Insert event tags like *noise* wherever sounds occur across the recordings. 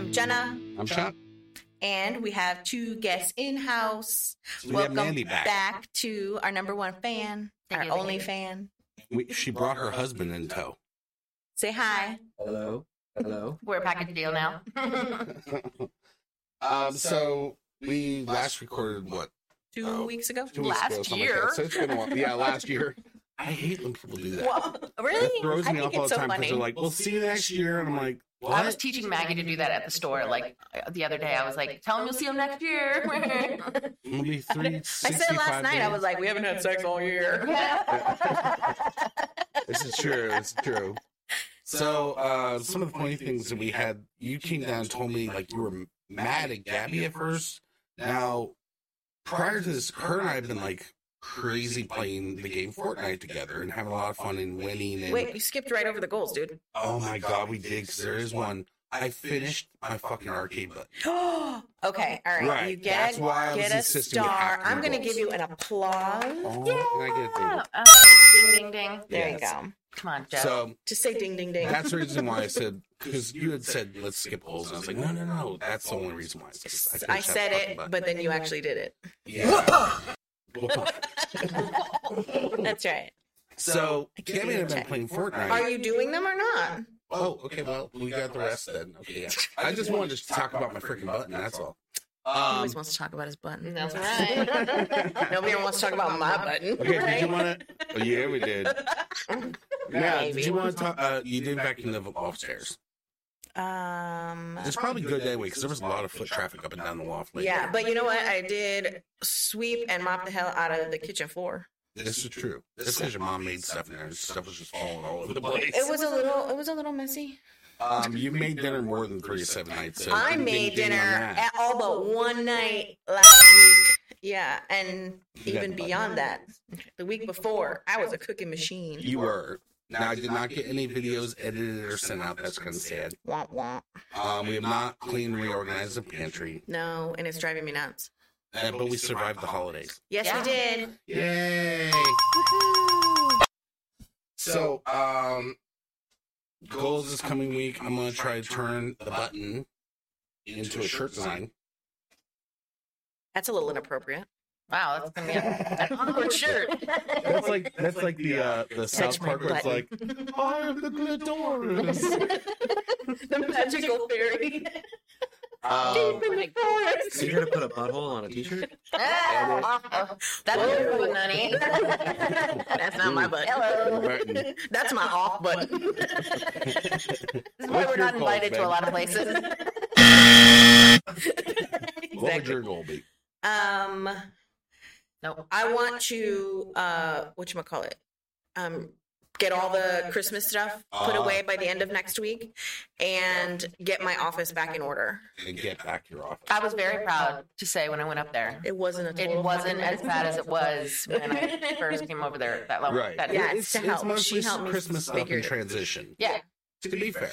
I'm Jenna, I'm Sean. and we have two guests in house. So we have Welcome Mandy back. to our number one fan, Thank our you, only you. fan. We, she brought her husband in tow. Say hi. Hello. Hello. We're a package deal now. *laughs* um, so we last recorded what Two Oh. weeks ago. two weeks Last ago, something like year. So it's been a while. Yeah, last year. *laughs* I hate when people do that. Well, really? It throws I me think off all the so time because funny. they're like, "We'll see you next year," and I'm like, "What?" I was teaching Maggie to do that at the store. Like uh, the other day, I was like, "Tell him you'll see him next year." It'll *laughs* three. I said last *laughs* night, I was like, we haven't had sex all year. *laughs* "This is true. This is true." So uh, some of the funny things that we had, you came down and told me like you were mad at Gabby at first. Now, prior to this, her and I have been like crazy playing the game Fortnite together and having a lot of fun and winning. And Wait, you skipped right over the goals, dude. oh my god, we did because there is one. I finished my fucking arcade button. *gasps* okay, all right. Right, You that's get, why I was get a star. I'm going to give you an applause. Oh, can I get a thing? Uh, ding ding ding. There Yes. you go. Come on, Joe. So Just say ding, ding, ding. that's the reason why I *laughs* said because you had said let's skip holes, and I was like, no, no, no. That's the only reason why. I, said- I finished said it, button. but then you actually did it. yeah. *laughs* That's right. so Gabby and I have been playing Fortnite. Are you doing them or not? Oh, okay. Well, we got the rest then. Okay, yeah. I just wanted to talk about my freaking button. That's all. He Um, always wants to talk about his button. That's right. Nobody wants to talk about my button. okay. Did you want to? Oh, yeah, we did. Yeah. Did you want to talk? Uh, you did vacuum the upstairs. Um. It's probably good anyway because there was a lot of foot traffic up and down the loft. lately. Yeah, but you know what? I did sweep and mop the hell out of the kitchen floor. This is true. This because your mom made stuff in there. Stuff was just falling all over the place. It was a little. It was a little messy. Um, *laughs* you made dinner more than three to seven nights. So I made ding, ding dinner at all but one night last week. Yeah, and even beyond that, the week before, I was a cooking machine. You were. Now I did not get any videos edited or sent out. That's kind of sad. Womp womp. Um, we have not cleaned reorganized the pantry, No, and it's driving me nuts. uh, but we survived the holidays. Yes, Yeah. we did. Yay! Woohoo. So, um, goals this coming week. I'm gonna try to turn the button into a shirt design. That's a little inappropriate. Wow, that's gonna be a- an awkward shirt. *laughs* That's like that's like the uh, the South Park where it's like button. I am the Gladiolus. *laughs* the magical fairy. Um, Deep in the. So you're gonna put a butthole on a t-shirt? *laughs* Ah, That's a good one, honey. That's not my button. Hello. Button. That's my off button. This is why What's we're not goals, invited to a lot of places. What would your goal be? Um, Nope. I want to uh, what you call it? Um, get all the Christmas stuff put Ah. away by the end of next week, and get my office back in order. And get back to your office. I was very proud to say when I went up there. It wasn't a It total wasn't as bad as it was *laughs* when I first came over there. That level. Right. That, Yeah, It's, it's to help. mostly She helped me Christmas stuff figure in it. transition. yeah. To be fair.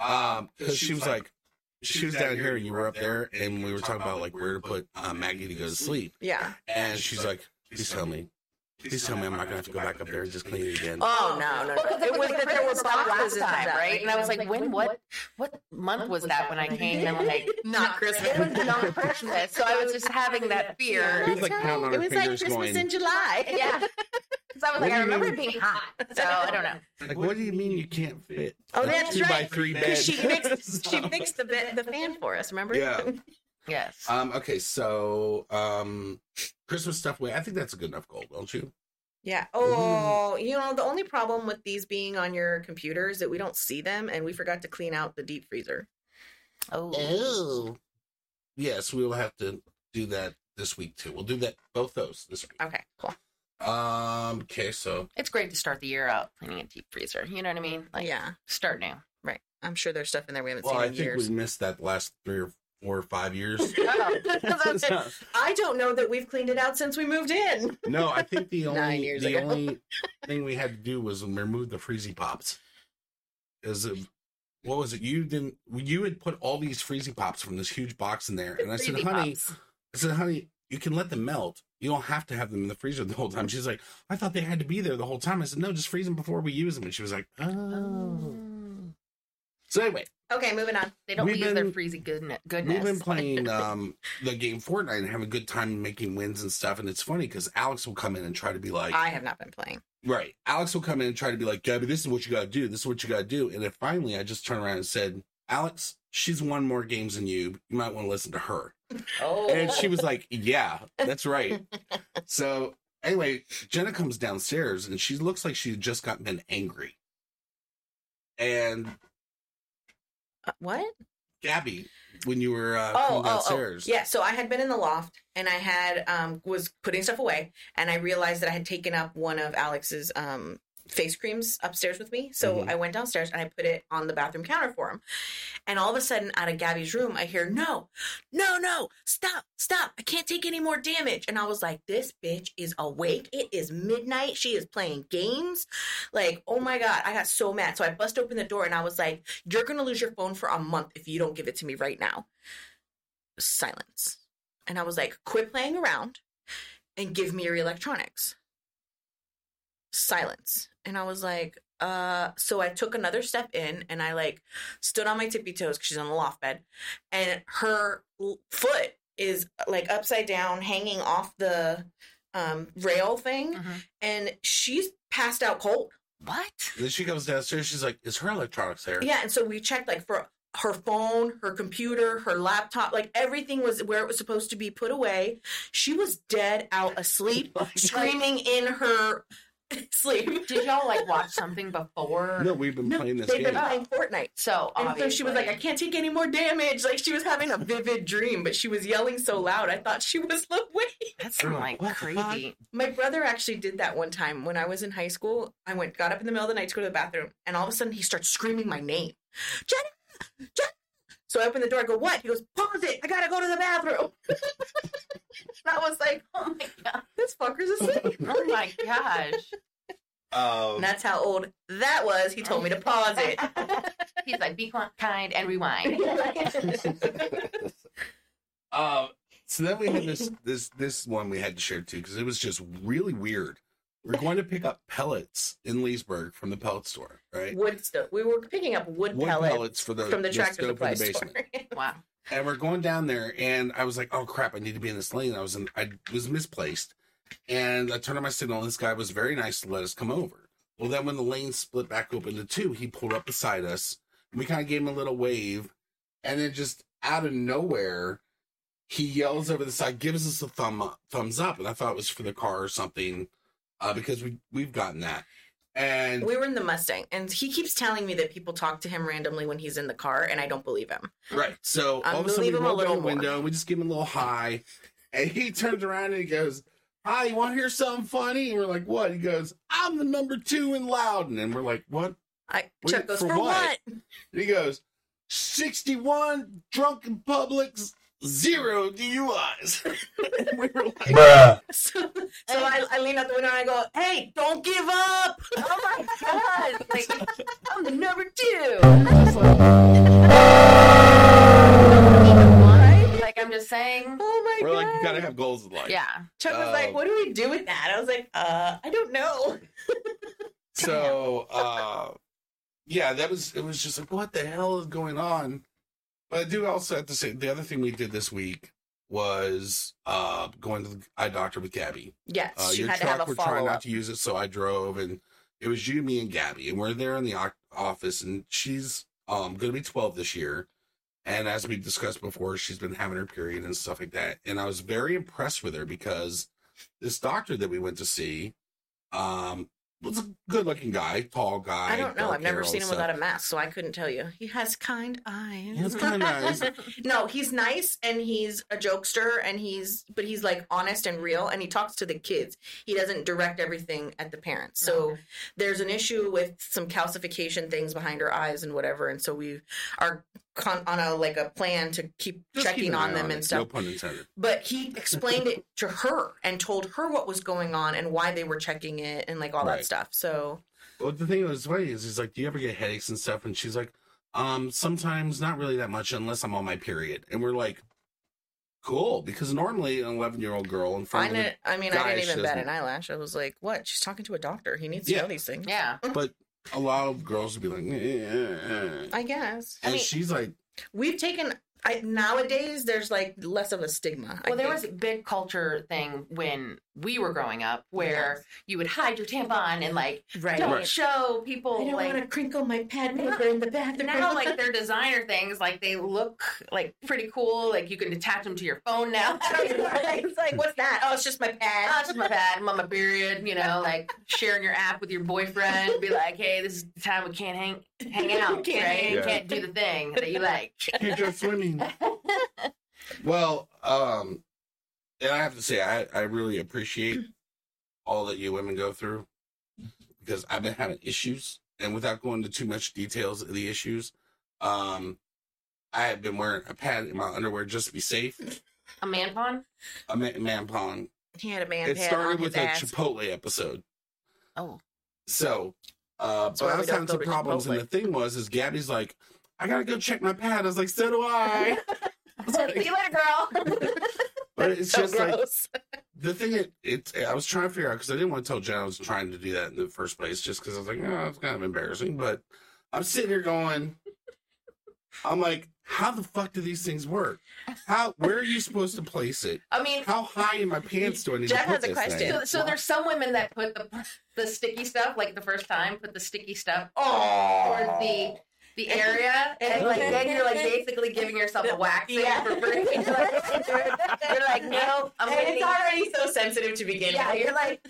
Um, because she was like, she was down here and you were up there, and we were talking about like where to put uh, Maggie to go to sleep, Yeah. and she's like, please tell me, please tell me I'm not gonna have to go back up there and just clean it again. Oh no, no, no! Because it was that there were Christmas boxes last time, stuff. right? And I was like, when, what, what month was that when I came? And like, *laughs* Not Christmas. it was not Christmas. So I was just having that He fear. was like counting on It was like Christmas going, in July. *laughs* Yeah. *laughs* Because I was What like, I remember mean? it being hot. So I don't know. like, what do you mean you can't fit? Oh, a that's two by right. three bed. Because she fixed, she fixed the bed, the fan for us. Remember? Yeah. Yes. Um. Okay. So, um, Christmas stuff. Wait, I think that's a good enough goal, don't you? Yeah. Oh, you know, the only problem with these being on your computer is that we don't see them and we forgot to clean out the deep freezer. Oh. Oh. Yes, we will have to do that this week too. We'll do that both those this week. Okay, cool. Um. Okay. So It's great to start the year out cleaning a deep freezer. You know what I mean? Like, yeah, start new. right. I'm sure there's stuff in there we haven't well, seen I in think years. we missed that last three or four or five years. *laughs* *laughs* I don't know that we've cleaned it out since we moved in. no, I think the *laughs* only the ago. only thing we had to do was remove the freezy pops. Is it, what was it? You didn't. You had put all these freezy pops from this huge box in there, and I said, Freezy "Honey, Pops. I said, honey, you can let them melt. You don't have to have them in the freezer the whole time. She's like, I thought they had to be there the whole time. I said, no, just freeze them before we use them. And she was like, oh. oh. So anyway, Okay, moving on. They don't We've use their been- freezy goodness. goodness. we've been *laughs* playing um, the game Fortnite and having a good time making wins and stuff. And it's funny because Alex will come in and try to be like, I have not been playing. right. Alex will come in and try to be like, Gabby, this is what you got to do. This is what you got to do. And then finally, I just turned around and said, Alex, she's won more games than you. You might want to listen to her. Oh, And she was like, Yeah, that's right. *laughs* so anyway, Jenna comes downstairs and she looks like she just got been angry. And what? Gabby, when you were uh, Oh, coming oh, oh, downstairs, yeah. So I had been in the loft and I had um was putting stuff away, and I realized that I had taken up one of Alex's um face creams upstairs with me. So Mhm. I went downstairs and I put it on the bathroom counter for him. And all of a sudden, out of Gabby's room, I hear, "No, no, no! Stop, stop! I can't take any more damage." And I was like, "This bitch is awake. It is midnight. She is playing games. Like, oh my god!" I got so mad. So I bust open the door and I was like, "You're gonna lose your phone for a month if you don't give it to me right now." silence. And I was like, quit playing around and give me your electronics. Silence. And I was like, uh, so I took another step in and I like stood on my tippy toes because she's on the loft bed and her l- foot is like upside down hanging off the um, rail thing Mhm. and she's passed out cold. What? Then she comes downstairs. She's like, "Is her electronics there?" Yeah, and so we checked like for her phone, her computer, her laptop, like everything was where it was supposed to be put away. She was dead out asleep, *laughs* screaming in her *laughs* sleep. Did y'all like watch something before? No, we've been No, playing this they've game. been playing Fortnite. So And so she was like, I can't take any more damage. Like she was having a vivid dream, but she was yelling so loud, I thought she was *laughs* awake. That's some like what crazy. My brother actually did that one time when I was in high school. I went, got up in the middle of the night to go to the bathroom, and all of a sudden he starts screaming my name, Jenna, Jenna. So I open the door. I go, what? He goes, pause it. I gotta go to the bathroom. and *laughs* I was like, Oh my god. this fucker's asleep. *laughs* Oh my gosh. Um, And that's how old that was. He told me to pause it. *laughs* He's like, be kind and rewind. uh, so then we had this this this one we had to share too because it was just really weird. We're going to pick up pellets in Leesburg from the pellet store, right? wood stove. We were picking up wood, Wood pellets, pellets for the from the the tractor stove supply in the store. basement. *laughs* Wow. And we're going down there, and I was like, "Oh crap! I need to be in this lane." I was in, I was misplaced, and I turned on my signal. And this guy was very nice to let us come over. Well, then when the lane split back open to two, he pulled up beside us. And we kind of gave him a little wave, and then just out of nowhere, he yells over the side, gives us a thumb up, thumbs up, and I thought it was for the car or something, uh, because we we've gotten that. And we were in the Mustang, and he keeps telling me that people talk to him randomly when he's in the car, and I don't believe him. Right. So I'm all of a sudden we roll down the window and we just give him a little high. And he *laughs* turns around and he goes, Hi, you want to hear something funny? And we're like, What? He goes, I'm the number two in Loudoun. And we're like, What? I Wait, Chuck goes for for, what?" what? And he goes, 61 drunken publics, zero DUIs. and *laughs* we were like, *laughs* So, so I, I lean out the window and I go, "Hey, don't give up!" Oh my *laughs* god. Like, I'm the number two. Like, I'm just saying. Oh my We're god! like, You gotta have goals in life. Yeah. Chuck was Um, like, "What do we do with that?" I was like, "Uh, I don't know." So, uh, yeah, that was, it was just like, What the hell is going on? But I do also have to say, the other thing we did this week was uh going to the eye doctor with Gabby. Yes, Uh, she your had to have truck, a we're trying not to use it, so I drove, and it was you, me, and Gabby, and we're there in the office, and she's um going to be twelve this year, and as we discussed before, she's been having her period and stuff like that, and I was very impressed with her because this doctor that we went to see, um, was a good-looking guy, tall guy. I don't know. I've never seen him stuff. without a mask, so I couldn't tell you. He has kind eyes. He has kind eyes. *laughs* no, he's nice and he's a jokester and he's but he's like honest and real and he talks to the kids. He doesn't direct everything at the parents. So Okay. there's an issue with some calcification things behind her eyes and whatever and so we are con- on a like a plan to keep Just checking an on them it, and stuff. No pun intended. But he *laughs* explained it to her and told her what was going on and why they were checking it and like all Right. that stuff. So Well, the thing that was funny is, he's like, "Do you ever get headaches and stuff?" And she's like, "Um, sometimes, not really that much, unless I'm on my period." And we're like, "Cool," because normally an 11 year old girl in front find of it. I mean, I didn't even bat an eyelash. I was like, "What? She's talking to a doctor. He needs to Yeah. know these things." Yeah. but a lot of girls would be like, eh, eh, eh. I guess. I and mean, she's like, we've taken. I, nowadays, there's like less of a stigma. I Well, there was a big culture thing when we were growing up where you would hide your tampon and like right. don't Right. show people I don't like want to crinkle my pad paper in the bathroom. *laughs* now like their designer things like they look like pretty cool like you can attach them to your phone now *laughs* it's like, what's that? Oh, it's just my pad. Oh, it's just my pad. I'm on my period, you know, like sharing your app with your boyfriend. Be like, hey, this is the time we can't hang hang *laughs* out, Can't right? hang. You Yeah. can't do the thing that you like. can't go swimming. well, um, and I have to say, I, I really appreciate all that you women go through because I've been having issues, and without going into too much details of the issues, um, I have been wearing a pad in my underwear just to be safe. A man pawn? A man, man pong. He had a man It started on with his a ass. Chipotle episode. Oh. So, uh, That's but I was having some to problems, and the thing was, is Gabby's like, I gotta go check my pad. I was like, so do I. *laughs* See you later, girl. *laughs* But it's so just like the thing that it, I was trying to figure out because I didn't want to tell Jen I was trying to do that in the first place, just because I was like, oh, it's kind of embarrassing. But I'm sitting here going, I'm like, how the fuck do these things work? How where are you supposed to place it? I mean, How high in my pants do I need Jeff to put has a this question. thing? so, so there's some women that put the the sticky stuff, like the first time, put the sticky stuff Oh, towards the the area, and like then you're like *laughs* basically giving yourself a waxing Yeah. for free. *laughs* You're like, you're like, no, I'm and waiting. it's already so sensitive to begin Yeah, with. you're like,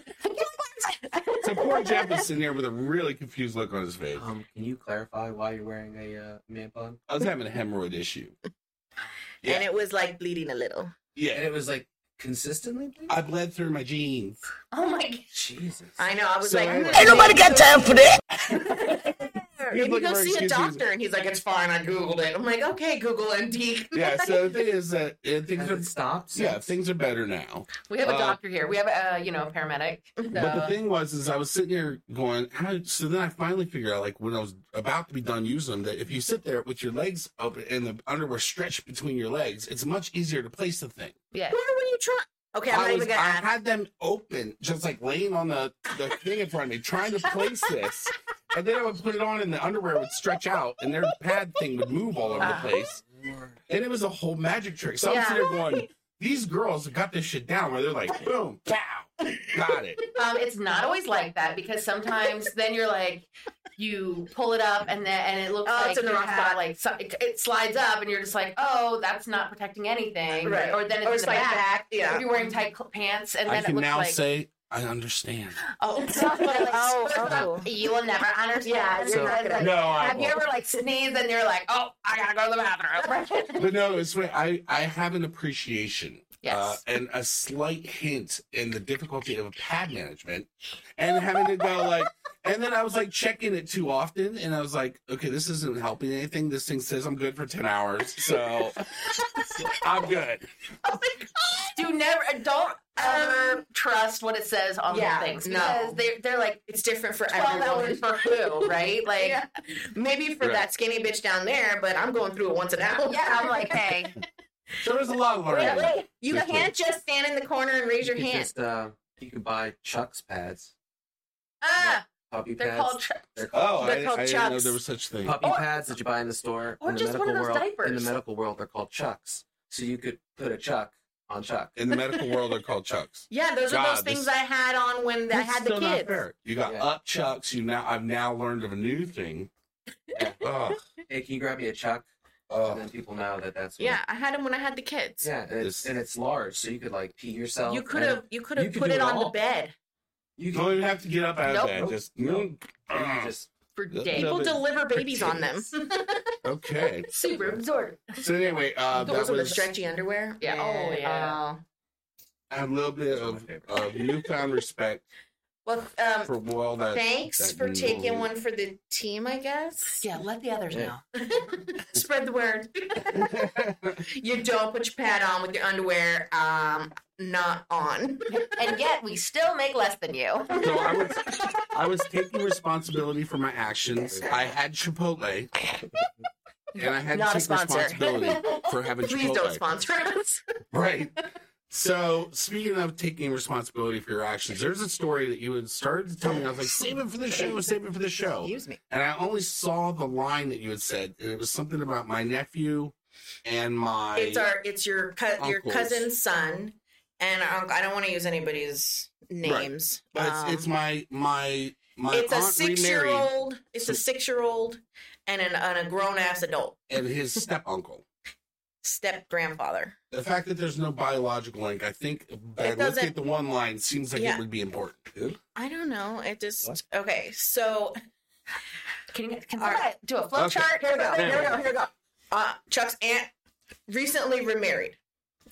So poor Jeff is sitting here with a really confused look on his face. Um, can you clarify why you're wearing a uh, man bun? I was having a hemorrhoid issue. and it was like bleeding a little. Yeah, And yeah. it was like consistently. bleeding? I bled through my jeans. oh my. Jesus. I know. I was So like, anyway- "Hmm, Ain't nobody got time for that. He's Maybe looking go see a doctor, and he's like, "It's fine. I googled it." I'm like, "Okay, Google MD." Yeah. *laughs* So the thing is that uh, things Has are stopped? yeah since? things are better now. We have a Uh, doctor here. We have a uh, you know a paramedic. But the thing was, is I was sitting there going, how? So then I finally figured out, like when I was about to be done using them, that if you sit there with your legs open and the underwear stretched between your legs, it's much easier to place the thing. yeah. Why were you trying? Okay, I'm I, not was, even gonna I ask. had them open, just like laying on the, the thing in front of me, trying to place this. And then I would put it on, and the underwear would stretch out, and their pad thing would move all over the Ah. place. And it was a whole magic trick. So I'm Yeah. sitting there going, these girls got this shit down where they're like, *laughs* boom, pow, got it. Um, it's not always like that because sometimes then you're like, you pull it up and then and it looks Oh, like it's in the wrong spot. like so, it, it slides up and you're just like, oh, that's not protecting anything, Right. Or then it's or in it's the like back. back. Yeah. If you're wearing tight pants and I then it can looks now like, say, I understand. oh, *laughs* it's not like, Oh, *laughs* oh. you will never understand. Yeah, you're not like, No, I have you won't. ever like sneezed and you're like, oh, I gotta go to the bathroom? But no, it's. I, I have an appreciation Yes. uh, and a slight hint in the difficulty of pad management and *laughs* having to go like, and then I was like checking it too often, and I was like, okay, this isn't helping anything. This thing says I'm good for 10 hours, so *laughs* I'm good. Do never, don't ever trust what it says on Yeah, the things no. because they're they're like It's different for 12 everyone. hours for who, right? *laughs* Like, Yeah. Maybe for Right. that skinny bitch down there, but I'm going through it once an hour. yeah, I'm like, hey, So there's a lot of Wait, learning. wait. You This can't just stand in the corner and raise You your could hand. Just, uh, you could buy Chuck's pads, ah, puppy they're pads. called. Tr- They're Oh, They're I, called I didn't know Chucks. there was such thing. puppy Or- pads that you buy in the store. or in the just one medical of those world, In the medical world, they're called Chucks. So you could put a Chuck on Chuck. In the medical world, they're called chucks. *laughs* Yeah, those are God, those things this- I had on when I That's had the still not kids. fair. You got Yeah. up chucks. You now I've now learned of a new thing. Yeah. Ugh, Hey, can you grab me a Chuck? And then people know that that's what- Yeah, I had them when I had the kids. yeah, and it's, and it's large, so you could like pee yourself. You could have you could have put it it on the bed. You You don't even have to get up out of Nope. bed. Just Nope. you uh, just for days. People deliver babies on them. *laughs* *laughs* okay. Super absorbed. So anyway, uh, that Those are the was stretchy underwear. Yeah. Oh, yeah. Oh. a little bit Those are my of, favorite. of newfound respect well, um, for all that. thanks that for taking one for the team. I guess. Yeah, let the others Yeah. know. *laughs* Spread the word. *laughs* you don't put your pad on with your underwear um not on. *laughs* And yet we still make less than you. so I was, I was taking responsibility for my actions. I had Chipotle, and I had Not to take responsibility for having Please Chipotle. don't sponsor us. Right. So, speaking of taking responsibility for your actions, there's a story that you had started to tell me. I was like, save it for the show, save it for the show. Excuse me. And I only saw the line that you had said, and it was something about my nephew and my. It's our it's your co- your Uncles. cousin's son, and our uncle. I don't want to use anybody's names. but it's, Um, it's my my my it's a aunt six year remarried old. It's a six year old and, an, and a grown ass adult and his step uncle. Step grandfather. The fact that there's no biological link, I think, by It looking doesn't- the one line, seems like Yeah. it would be important. I don't know. It just What? okay. So Can you can All right. somebody do a flow Okay. chart? here we go. Here we go. Here we go. Uh, Chuck's aunt recently remarried.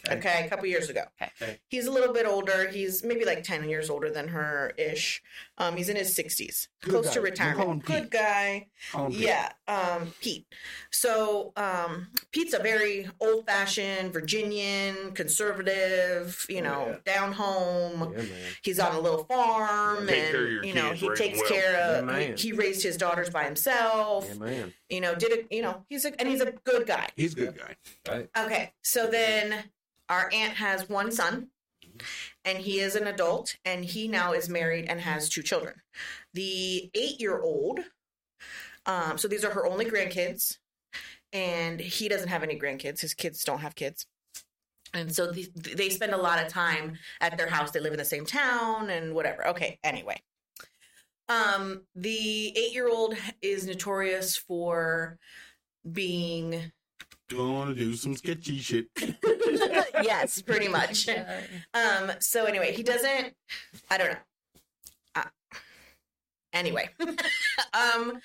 Okay. Okay, a couple years ago. Okay. He's a little bit older. He's maybe like ten years older than her ish. Um, he's in his sixties, Good close guy. to We'll call him retirement. Pete. Good guy. Pete. Yeah, um, Pete. So um, Pete's a very old-fashioned Virginian, conservative. You know, Yeah. down home. Yeah. He's on a little farm, Take and you know he takes well. care of. man. he, he raised his daughters by himself. Yeah, man. You know, did it. You know, he's a and he's a good guy. He's a good guy. Right. Okay, so then our aunt has one son, and he is an adult, and he now is married and has two children. The eight-year-old, um, so these are her only grandkids, and he doesn't have any grandkids. His kids don't have kids. And so the, they spend a lot of time at their house. They live in the same town and whatever. Okay, anyway. Um, the eight year old is notorious for being Gonna do some sketchy shit. *laughs* yes, pretty much. *laughs* Um, so anyway, he doesn't I don't know. Uh, anyway. *laughs* um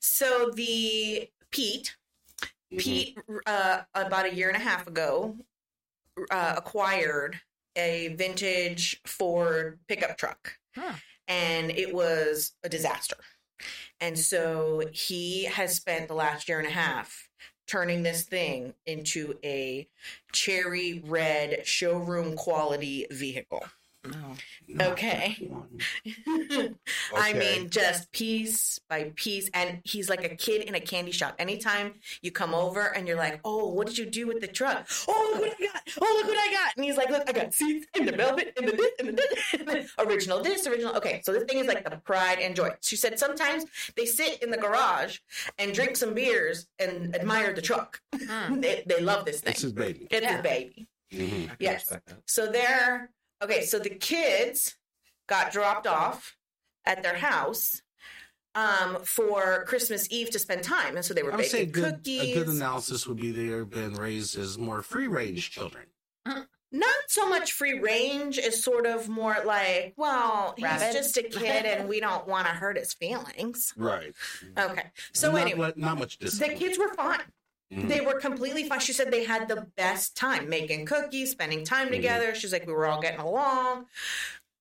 so the Pete Mhm. Pete uh about a year and a half ago uh, acquired a vintage Ford pickup truck. Huh. And it was a disaster. And so he has spent the last year and a half turning this thing into a cherry red showroom quality vehicle. No. Not Okay. *laughs* I mean, just piece by piece. And he's like a kid in a candy shop. Anytime you come over and you're like, oh, what did you do with the truck? Oh, look what I got. Oh, look what I got. And he's like, look, I got seats in the velvet and the this and the this. *laughs* Original this, original. Okay, so this thing is like the pride and joy. She said sometimes they sit in the garage and drink some beers and admire the truck. Mm. *laughs* they, they love this thing. It's his baby. It's Yeah. his baby. Mhm. Yes. So they're okay. So the kids got dropped off at their house um, for Christmas Eve to spend time, and so they were I would say baking good, cookies. a good analysis would be they have been raised as more free range children. Not so much free range as sort of more like, well, he's just a kid, and we don't want to hurt his feelings. Right. Okay. So not, anyway, not much the kids were fine. Mhm. They were completely fine. She said they had the best time making cookies, spending time together. She's like, we were all getting along.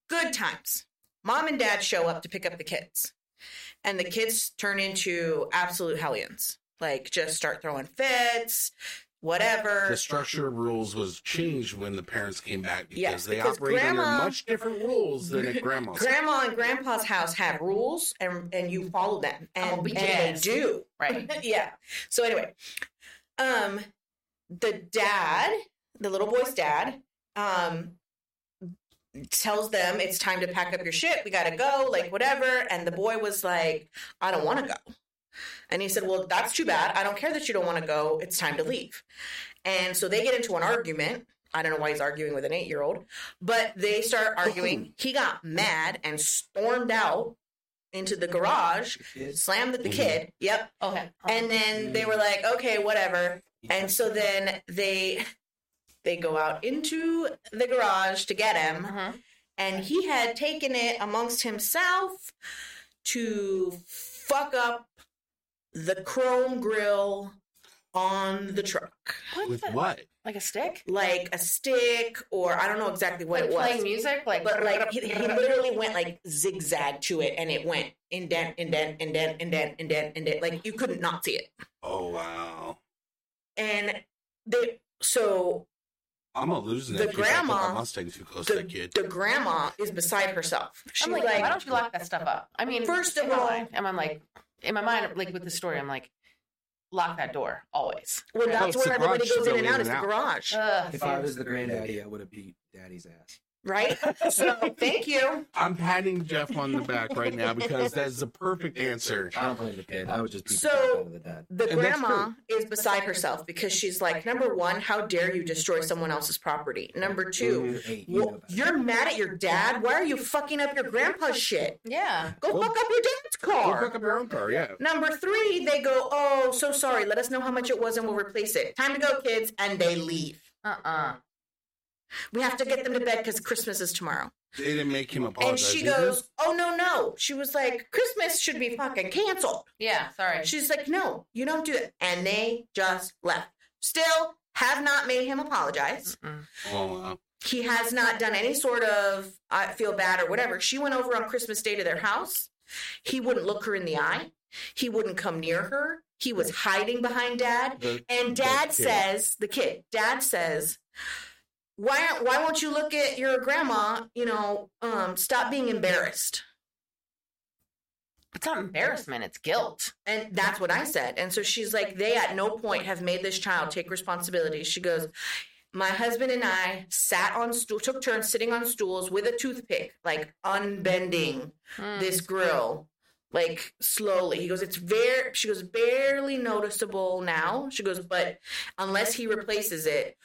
Good times. Mom and dad show up to pick up the kids. And the kids turn into absolute hellions. Like, just start throwing fits, whatever. the structure of rules was changed when the parents came back because Yes, they because operate grandma- under much different rules than at grandma's. *laughs* Grandma and grandpa's house have rules and, and you follow them. And, Oh, and they do. Right. *laughs* yeah. So anyway, um, the dad, the little boy's dad, um, tells them it's time to pack up your shit. We gotta go, like whatever. And the boy was like, I don't want to go. And he said, Well, that's too bad. I don't care that you don't want to go. It's time to leave. And so they get into an argument. I don't know why he's arguing with an eight year old, but they start arguing. He got mad and stormed out into the garage, slammed at the kid. Yep. Okay. And then they were like, okay, whatever. And so then they they go out into the garage to get him, Uh-huh. and he had taken it amongst himself to fuck up the chrome grill on the truck, What With the- what? Like a stick? like a stick, or I don't know exactly what like it was. playing music? Like, But like he, he *laughs* literally went like zigzag to it, and it went indent, indent, indent, indent, indent, indent. Like you couldn't not see it. Oh wow! And they so I'm gonna lose The that. if I put grandma- my Mustang too close to the, that kid. the grandma is beside herself. She's I'm like, like, why don't you lock that stuff up? I mean, First of all- mind, I'm, I'm like, in my mind, like with the story, I'm like, lock that door always. Well, that's it's where everybody goes in and out. in Is the garage, Ugh, If I was the granddaddy, I would have beat daddy's ass. Right? So *laughs* thank you. I'm patting Jeff on the back right now because that's the perfect answer. I don't blame the kid. I would just beat So- the crap out of the dad. The And grandma is beside herself because she's like, number one, how dare you destroy someone else's property? Number two, well, you're mad at your dad. Why are you fucking up your grandpa's shit? yeah. Go Well, fuck up your dad's car. Go car. pick up your own car, yeah. Number three, they go, oh, so sorry. Let us know how much it was and we'll replace it. Time to go, kids. And they leave. Uh uh We have to get them to bed because Christmas is tomorrow. They didn't make him apologize. And apologize. she did goes, oh, no, no. She was like, Christmas should be fucking canceled. Yeah. Sorry. She's like, no, you don't do it. And they just left. Still have not made him apologize. Mm-mm. Oh, wow. He has not done any sort of, I feel bad or whatever. She went over on Christmas Day to their house. He wouldn't look her in the eye. He wouldn't come near her. He was hiding behind dad. The- And the dad kid. says, the kid, dad says, why why won't you look at your grandma, you know, um, stop being embarrassed. It's not embarrassment. It's guilt. And that's what I said. And so she's like, they at no point have made this child take responsibility. She goes, my husband and I sat on stool, took turns sitting on stools with a toothpick, like unbending Mm. this grill, like slowly. He goes, it's very, she goes, barely noticeable now. She goes, but unless he replaces it,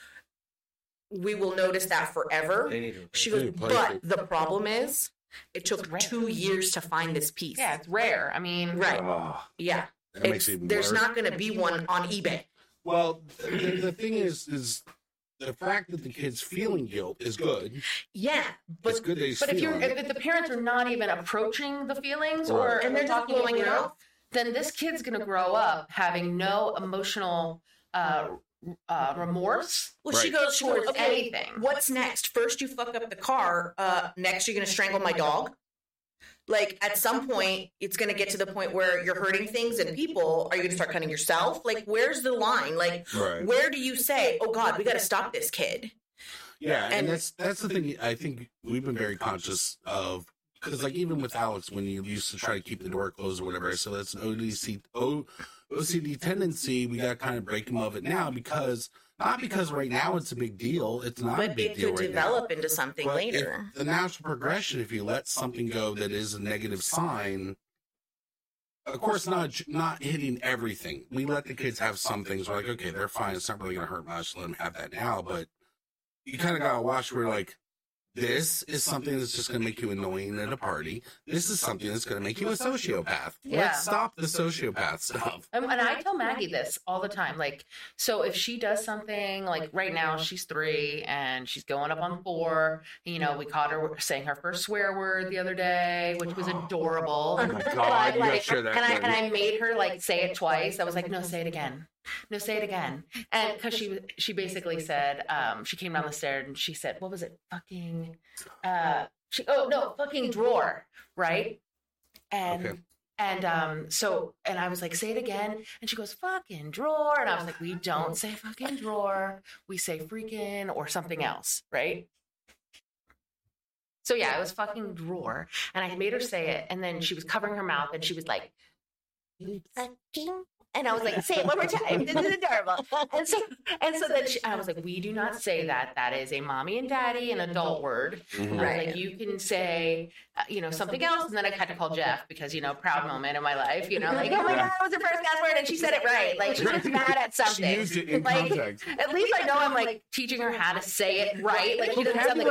we will notice that forever. They need to replace She goes, but the problem is, it took two years to find this piece. Yeah, it's rare. I mean, Right. Oh, Yeah. that makes it there's worse. not going to be one on eBay. Well, the, the thing is, is the fact that the kid's feeling guilt is good. Yeah, but it's good that he's But if you're feeling if the parents are not even approaching the feelings or and they're just talking blowing it off. then this kid's gonna grow up having no emotional uh, uh, remorse Well, she Right. goes towards towards okay. anything. What's next? First, you fuck up the car. Uh, next, you're going to strangle my dog. Like at some point, it's going to get to the point where you're hurting things and people. Are you going to start cutting yourself? Like, where's the line? Like, Right. where do you say, "Oh God, we got to stop this kid"? Yeah, and, And- that's that's the thing. I think we've been very conscious of because, like, even with Alex, when you used to try to keep the door closed or whatever, so that's an ODC O, OCD tendency. We got to kind of break him of it now because not because right now it's a big deal. It's not a But big it deal could right develop now. into something But later. the natural progression, if you let something go that is a negative sign. Of course, not not hitting everything. We let the kids have some things. We're like, okay, they're fine. It's not really going to hurt much. Let them have that now. But you kind of got to watch where like this is something that's just going to make you annoying at a party. This is something that's going to make you a sociopath. Yeah. Let's stop the sociopath stuff. Um, and I tell Maggie this all the time. Like, so if she does something, like right now she's three and she's going up on four. You know, we caught her saying her first swear word the other day, which was adorable. Oh my God, But, you gotta share that and I and. I made her like say it twice. I was like, no, say it again. No, say it again. *laughs* And because she she basically said, um, she came down the stairs and she said, what was it? Fucking, uh, she oh no, fucking drawer, right? And. Okay. And um, so, and I was like, say it again. And she goes, fucking drawer. And I was like, we don't say fucking drawer. We say freaking or something else, right? So yeah, it was fucking drawer. And I made her say it. And then she was covering her mouth and she was like, fucking. And I was like, say it one more *laughs* time. This is adorable. And so, and so then she, I was like, we do not say that. That is a mommy and daddy, an adult word. Mhm. Right. like, you can say, uh, you know, something else. And then I had to call Jeff because, you know, proud moment in my life, you know, like, oh my God, that was her first password. And she said it right. Like, she was mad at something. She something. used it in Like, context. At least I know I'm like teaching her how to say it right. Like, she doesn't sound like,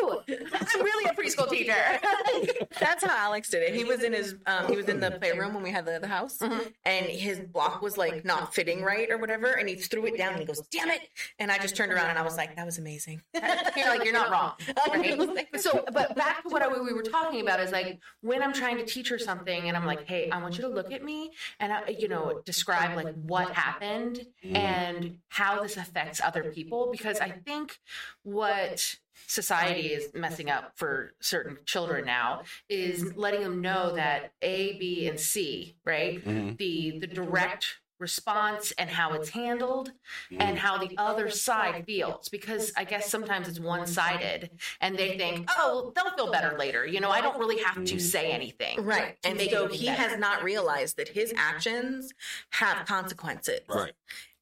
woo, I'm really a preschool teacher. *laughs* That's how Alex did it. He was in his um, he was in the playroom when we had the, the house, Mhm. and his block was like not fitting right or whatever, and he threw it down and he goes, "Damn it!" And I just turned around and I was like, "That was amazing." *laughs* you're like, you're not wrong. *laughs* Right? *laughs* So, but back to what I, we were talking about is like when I'm trying to teach her something and I'm like, hey, I want you to look at me and, I, you know, describe like what happened mm. and how this affects other people. Because I think what society is messing up for certain children now is letting them know that A, B, and C, right? Mhm. The, the direct response and how it's handled Mm. and how the other side feels because i guess sometimes it's one-sided and they think oh they'll feel better later you know i don't really have to say anything Right. And make so he better. has not realized that his actions have consequences. Right.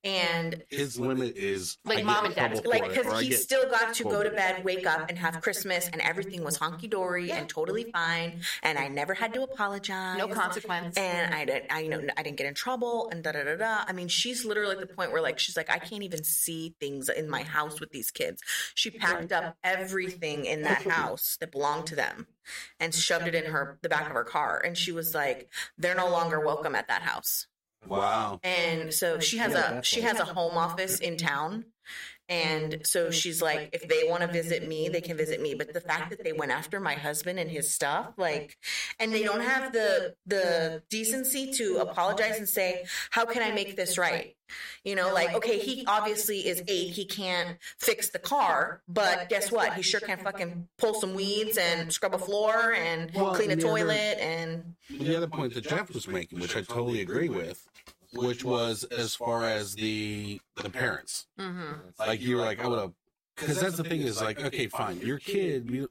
And His limit is Like I mom and dad trouble like because he get- still got to go to bed wake up and have christmas and everything was honky-dory and totally fine and i never had to apologize. No consequence and i didn't i you know i didn't get in trouble and da da da da. I mean she's literally at the point where like she's like i can't even see things in my house with these kids. She packed up everything in that house that belonged to them and shoved it in her the back of her car and she was like they're no longer welcome at that house Wow. and so she has Yeah, a she has a home office in town. And mm-hmm. so she's like if they want to visit me they can visit me. but the fact that they went after my husband and his stuff like and they don't have the the decency to apologize and say how can i make this right? you know like okay he obviously is eight. he can't fix the car but guess what? he sure can fucking pull some weeds and scrub a floor and Well, clean a and other- toilet and the other point that Jeff was making, which I totally agree with, which was as far as the the parents. hmm Like you were like, I would have, because that's the thing is like, okay, fine, your kid, you,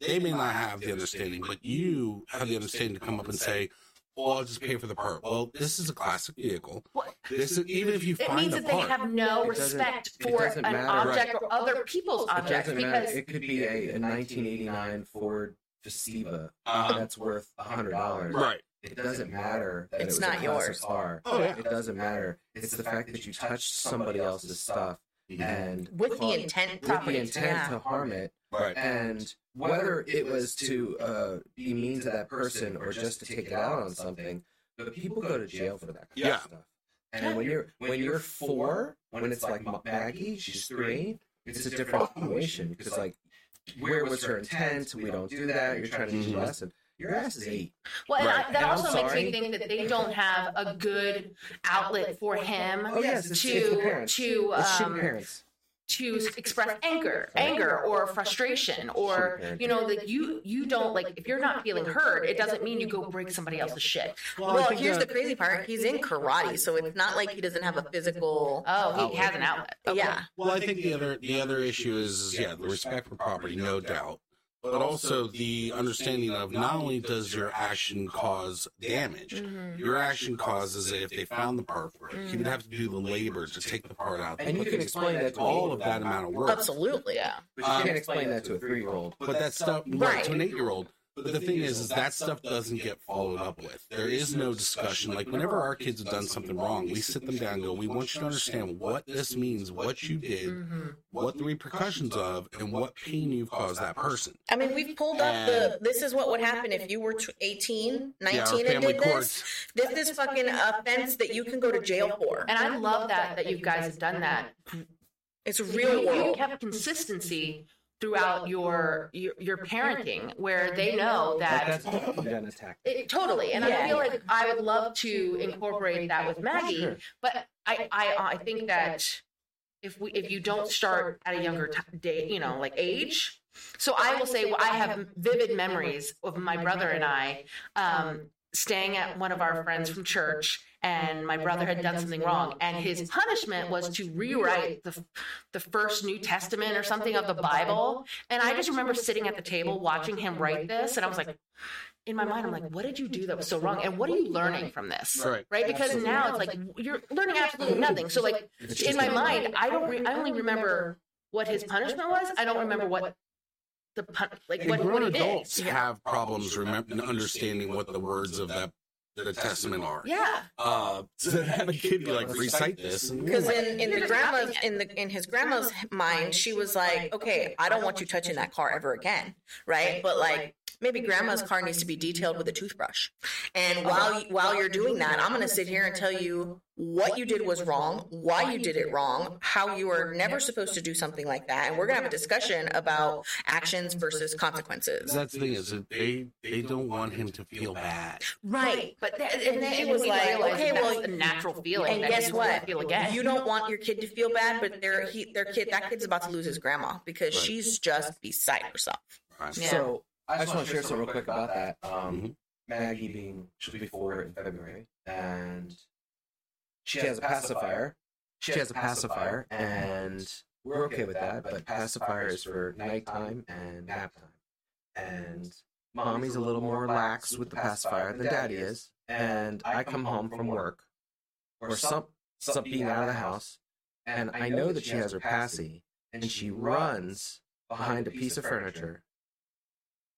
they may not have the understanding, but you have the understanding to come up and say, "Well, I'll just pay for the part." Well, this is a classic vehicle. What- This is even if you find it find means the that they have no respect for an matter. object or other people's It objects doesn't because matter. It could be a, a 1989 Ford Festiva Uh, that's worth a hundred dollars. right. It doesn't matter that It's it was not a yours. car. Oh yeah. It doesn't matter. It's the fact that you touched somebody else's stuff and with the intent with the intent yeah. to harm it, Right. and whether it was to uh, be mean to that person or just to take it out on something, but people go to jail for that kind Yeah. of stuff. And when you're when you're four, when it's like Ma- Maggie, she's three, it's a different situation because like where was her intent? We don't do that. You're trying to teach a Mhm. lesson. Your ass is eight. Well, and Right. I, that And I'm also makes me think that they don't have a good outlet for him Oh yes, it's, it's to to it's um, parents. to express anger, anger or frustration, or you know, like you you don't like if you're not feeling heard, it doesn't mean you go break somebody else's shit. Well, Well, here's that- the crazy part. He's in karate, so it's not like he doesn't have a physical. Oh, he has an outlet. Okay. Yeah. Well, I think the other the other issue is, is yeah, the respect for property, no doubt, but also the understanding of not only does your action cause damage, Mhm. your action causes it if they found the part for it. He would have to do the labor to take the part out. And you can explain that to all of that amount of work. Absolutely. Yeah. But you Um, can't explain that to a three-year-old. But that stuff, right, Right. to an eight year old. But the thing is, is that stuff doesn't get followed up with. There is no discussion. Like whenever our kids have done something wrong, we sit them down and go, "We want you to understand what this means, what you did, hmm what the repercussions of, and what pain you've caused that person." I mean, we've pulled up the. This is what would happen if you were tw- 18, 19, Yeah, and did this. courts. This is fucking offense that you can go to jail for. And I love that that you guys have done that. It's You, real you world. kept consistency throughout your your, your parenting, where they know that that's what you've done as tactic. It, totally, and I Yeah. feel like I would love to incorporate that with Maggie, Sure. but I, I, I think that if we, if you don't start at a younger t- date, you know, like age. So I will say, well, I have vivid memories of my brother and I um, staying at one of our friends from church, and my brother had done something wrong, and his punishment was to rewrite the the first New Testament or something of the Bible. And I just remember sitting at the table watching him write this, and I was like, in my mind, I'm like, what did you do that was so wrong? And what are you learning from this? Right. Right? Because now it's like you're learning absolutely nothing. So like in my mind, I don't. Re- I only remember what his punishment was. I don't remember what the pun- like what, grown what he did. adults have problems remember understanding what the words of that the testament are. Yeah. Uh, *laughs* so to have a *laughs* kid be like recite this, Because in, in the just grandma's in the in his grandma's mind, she was like, "Okay, I don't want you touching that car ever again, right?" But like maybe grandma's car needs to be detailed with a toothbrush. And oh, while while you're doing that, I'm going to sit here and tell you what you did was wrong, why you did it wrong, how you are never supposed to do something like that, and we're going to have a discussion about actions versus consequences. that's the thing is that they they don't want him to feel bad. Right. But th- And and then then it was like, okay, well, it's a natural feeling. And that guess what? Feel again. You don't want your kid to feel bad, but their he, their kid that kid's about to lose his grandma because Right. she's just beside herself. Right. Yeah. So I just want to share something real quick about that. Um, Mhm. Maggie being she'll be four in February, and she has a pacifier. She has a pacifier, and we're okay with that. But pacifier is for nighttime and nap time. And mommy's a little more relaxed with the pacifier than daddy is. And I come home from work or some, some being out of the house, and I know that she has her passy, and she runs behind a piece of furniture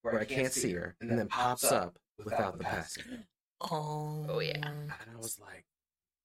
where I can't see her, and then pops up without the passy. Oh, Oh, yeah. Oh. And I was like,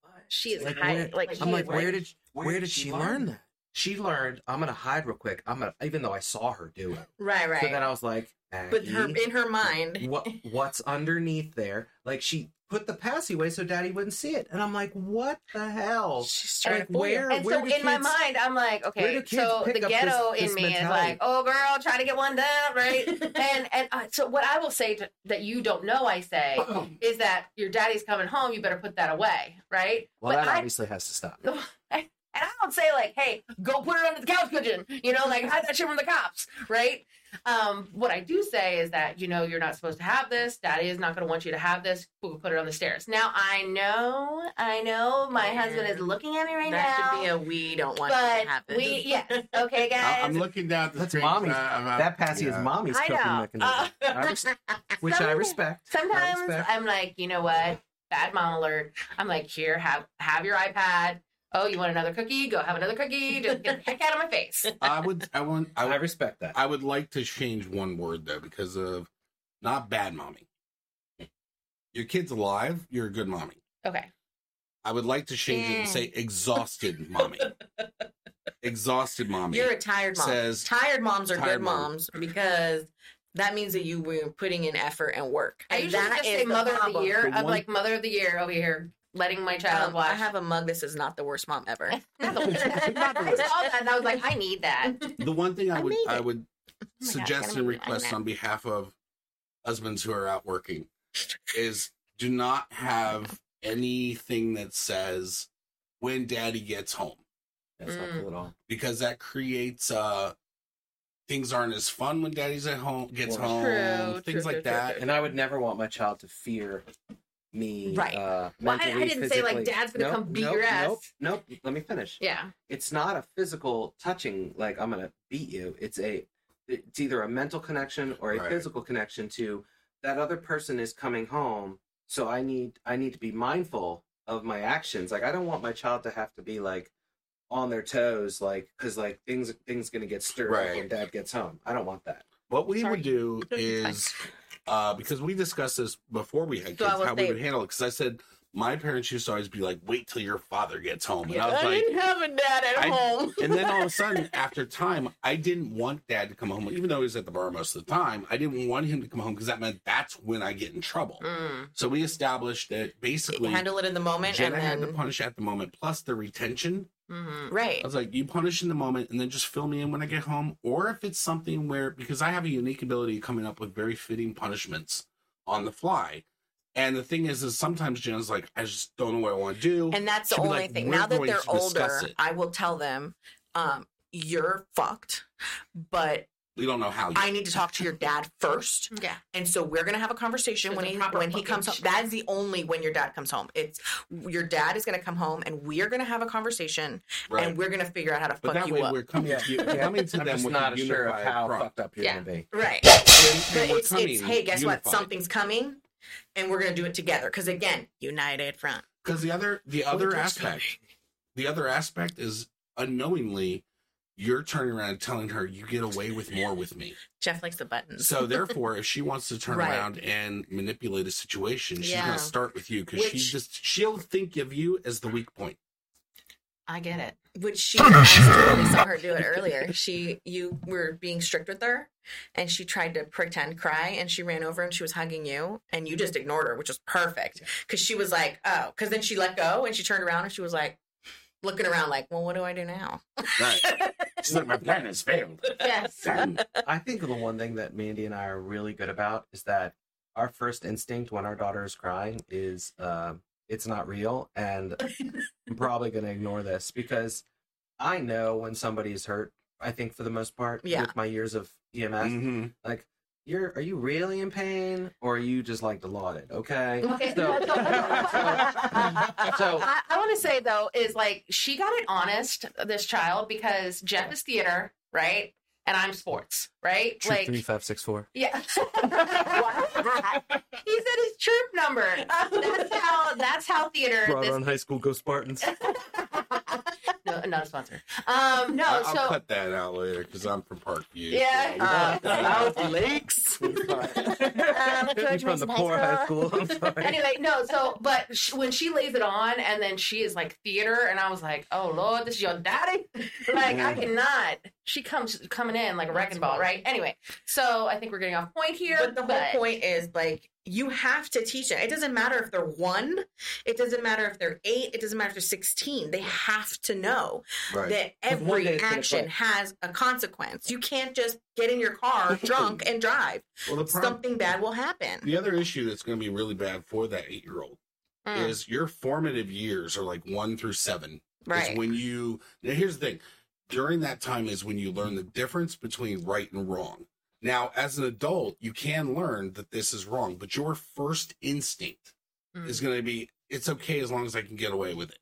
what? She is like, high- where- like, I'm like, where did where did she learn that? She learned. I'm gonna hide real quick. I'm gonna, even though I saw her do it. right, right. So then I was like, but her in her mind, what *laughs* what's underneath there? Like she put the passy away so daddy wouldn't see it, and I'm like, what the hell? she's trying Like, to where- And where so in my mind, I'm like, okay, so the this- ghetto this in me is like, oh girl, try to get one down, right? *laughs* and and uh, so what I will say to, that you don't know, I say, *clears throat* is that your daddy's coming home. You better put that away, right? Well, but that I, obviously has to stop. *laughs* and I don't say like, hey, go put it under the couch cushion, you know, like hide that shit from the cops, right? Um, what I do say is that you know you're not supposed to have this. Daddy is not going to want you to have this. We'll put it on the stairs. Now I know, I know, my husband is looking at me right that now. That should be a we don't want but to happen. we, yeah, *laughs* okay, guys. I- I'm looking down at the That's screen. mommy's. Uh, I'm- I'm- That passy is mommy's I coping know. mechanism, Uh, I res- *laughs* which I Some- respect. I Sometimes respect. I'm like, you know what? Bad mom alert. I'm like, here, have have your iPad. Oh, you want another cookie? Go have another cookie. Just get the heck out of my face. *laughs* I would, I want, I I would, respect that. I would like to change one word though because of not bad mommy. Your kid's alive. You're a good mommy. Okay. I would like to change it and say exhausted mommy. *laughs* exhausted mommy. You're a tired mom. Says- tired moms are Tired good mom. moms because that means that you were putting in effort and work. I And usually that just is say the mother of the year. The I'm one- like mother of the year over here, letting my child Um, watch. I have a mug that says not the worst mom ever. *laughs* *laughs* Not the worst. I saw that and I was like, I need that. *laughs* the one thing I I would made I would Oh my God, suggest gotta and make it. I request on behalf of husbands who are out working is do not have anything that says when daddy gets home That's not Mm. cool at all. because that creates uh things aren't as fun when daddy's at home gets Well, home True, things true, like true, that true, And I would never want my child to fear me. Right. Uh, Well, I- I didn't say, like. Dad's gonna Nope, come beat nope, your ass. Nope, nope. Let me finish. Yeah. It's not a physical touching, like I'm gonna beat you. It's a, it's either a mental connection or a Right. physical connection to that other person is coming home. So I need, I need to be mindful of my actions. Like I don't want my child to have to be like on their toes, like because like things, things gonna get stirred up when dad gets home. I don't want that. what we Sorry. would do *laughs* is uh because we discussed this before we had So kids how we would handle it because i said my parents used to always be like wait till your father gets home and i was I like didn't have a dad at I- home. *laughs* and then all of a sudden, *laughs* after time, I didn't want dad to come home, even though he was at the bar most of the time. I didn't want him to come home because that meant that's when I get in trouble. Mm. So we established that basically Handle it in the moment Jenna and had to punish at the moment, plus the retention. Hmm right. I was like, you punish in the moment and then just fill me in when I get home. Or if it's something where, because I have a unique ability coming up with very fitting punishments on the fly. And the thing is, is sometimes Jenna's like, I just don't know what I want to do. And that's the She'll be only like, thing. Now that they're older. I will tell them, um, you're fucked, but we don't know how. I need to talk to your dad first. *laughs* Yeah. And so we're gonna have a conversation There's when a he proper when he comes home. That's the only when your dad comes home. It's your dad is gonna come home and we are gonna have a conversation right. and we're gonna figure out how to But fuck that you way up. we're coming to you, Yeah. coming to I'm them just with not sure of how front. fucked up you're Yeah. gonna be. Right. But and it's, it's hey, guess what? Something's coming and we're gonna do it together. Cause again, united front. Because the other the other just aspect, the other aspect is unknowingly you're turning around and telling her you get away with more with me. Jeff likes the buttons. So *laughs* therefore, if she wants to turn Right. around and manipulate a situation, she's Yeah. gonna start with you because she just she'll think of you as the weak point. I get it. Which she I totally saw her do it earlier. She you were being strict with her and she tried to pretend cry and she ran over and she was hugging you and you just ignored her, which was perfect. Cause she was like, oh, cause then she let go and she turned around and she was like looking around like, Well, what do I do now? Right. *laughs* She's like, my plan has failed. Yes. I think the one thing that Mandy and I are really good about is that our first instinct when our daughter is crying is uh, it's not real, and I'm *laughs* probably going to ignore this because I know when somebody is hurt. I think for the most part, Yeah. with my years of EMS, Mhm. like you're are you really in pain or are you just like lauded? Okay. *laughs* Okay. *laughs* So, so I, I want to say though is like she got it honest this child because Jeff is theater right and I'm sports right Troop like three five six four. yeah *laughs* he said his troop number that's how that's how theater Brought this, on high school go Spartans. *laughs* no not a sponsor um no I- I'll so cut that out later because I'm from Parkview. Yeah. so- Uh, South Lakes. Um, George from the Mason poor high school. I'm sorry. *laughs* anyway, no. So, but sh- when she lays it on, and then she is like theater, and I was like, "Oh Lord, this is your daddy." Like I cannot. She comes coming in like a wrecking ball, right? Anyway, so I think we're getting off point here. But the whole point is like you have to teach it. It doesn't matter if they're one, it doesn't matter if they're eight, it doesn't matter if they're 16. They have to know Right. that Because one day every action has a consequence. You can't just get in your car *laughs* drunk and drive. Well, the, Something bad will happen. the other issue that's going to be really bad for that eight year old Mm. is your formative years are like one through seven. Right. Is when you now here's the thing. During that time is when you learn the difference between right and wrong. Now, as an adult, you can learn that this is wrong, but your first instinct Mm. is going to be it's okay as long as I can get away with it.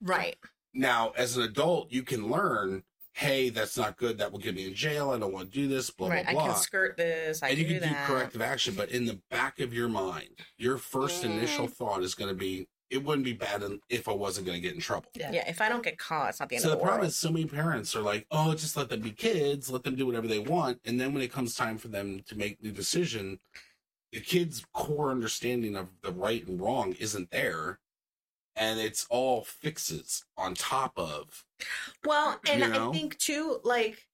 Right. Now, as an adult, you can learn, hey, that's not good. That will get me in jail. I don't want to do this. Blah right. blah I can skirt this. I and you can do corrective action, but in the back of your mind, your first initial Mm. thought is going to be, it wouldn't be bad if I wasn't going to get in trouble. Yeah. Yeah, if I don't get caught, it's not the end So of the the, problem world. is, so many parents are like, "Oh, just let them be kids, let them do whatever they want," and then when it comes time for them to make the decision, the kid's core understanding of the right and wrong isn't there, and it's all fixes on top of. Well, and You know? I think too, like,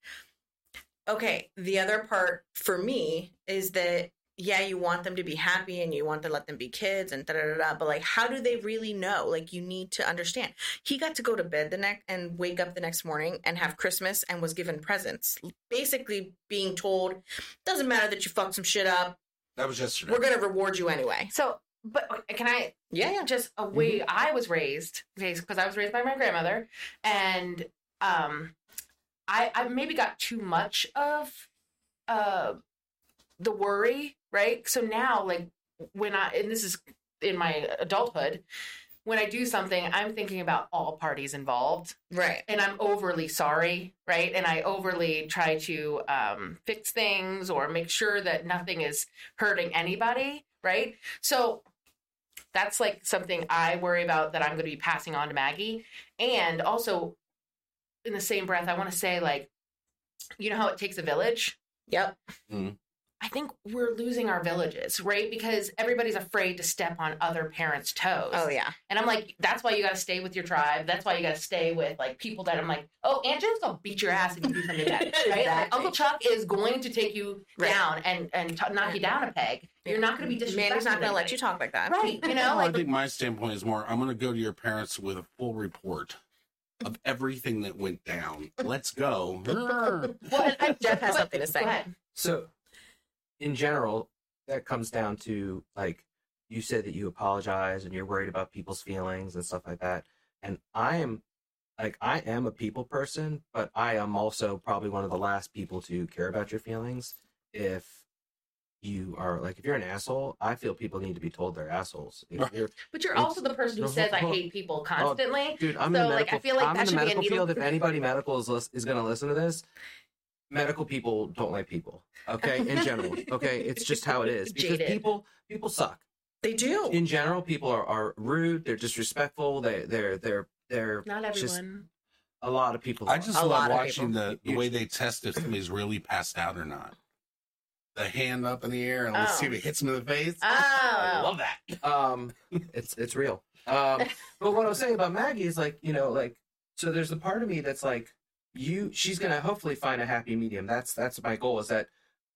okay, the other part for me is that yeah, you want them to be happy and you want to let them be kids and da da da. da, But like, how do they really know? Like, you need to understand. He got to go to bed the next and wake up the next morning and have Christmas and was given presents. Basically, being told, doesn't matter that you fucked some shit up. That was yesterday. We're gonna reward you anyway. So, but can I Yeah, yeah. just a way I was raised, because I was raised by my grandmother, and um, I I maybe got too much of uh the worry, right? So now, like when I and this is in my adulthood, when I do something, I'm thinking about all parties involved, Right. and I'm overly sorry, right? And I overly try to um, fix things or make sure that nothing is hurting anybody, right? So that's like something I worry about that I'm going to be passing on to Maggie. And also, in the same breath, I want to say, like, you know how it takes a village? Yep. I think we're losing our villages, right? Because everybody's afraid to step on other parents' toes. Oh yeah. And I'm like, that's why you got to stay with your tribe. That's why you got to stay with like people that I'm like, oh, Aunt Jen's gonna beat your ass if you do something bad, right? Like, Exactly. Uncle Chuck is going to take you Right. down and and t- knock you down a peg. You're not going to be disrespectful. Mandy's not gonna let you talk like that. right? You know, Well, I think my standpoint is more I'm going to go to your parents with a full report of *laughs* everything that went down. Let's go. well, and I, Jeff has something to say. Go ahead. So, in general, that comes down to like you said that you apologize and you're worried about people's feelings and stuff like that. And I am like I am a people person, but I am also probably one of the last people to care about your feelings. If you are like if you're an asshole, I feel people need to be told they're assholes. You're- But you're also the person who *laughs* says I hate people oh, constantly. Dude, I'm So, in the like, I feel like I'm that in the should be a medical needle- field. If *laughs* anybody medical is is going to listen to this, medical people don't like people. Okay, in general. *laughs* Okay, it's just how it is because Jaded. people people suck. They do. In general, people are, are rude. They're disrespectful. They they're they're they're Not just- everyone. a lot of people. I just love watching the, the way they test if somebody's really passed out or not. The hand up in the air and let's Oh. see if it hits them in the face. Oh. I love that. um it's it's real um *laughs* but what i was saying about maggie is like you know like so there's a part of me that's like you she's gonna hopefully find a happy medium that's that's my goal is that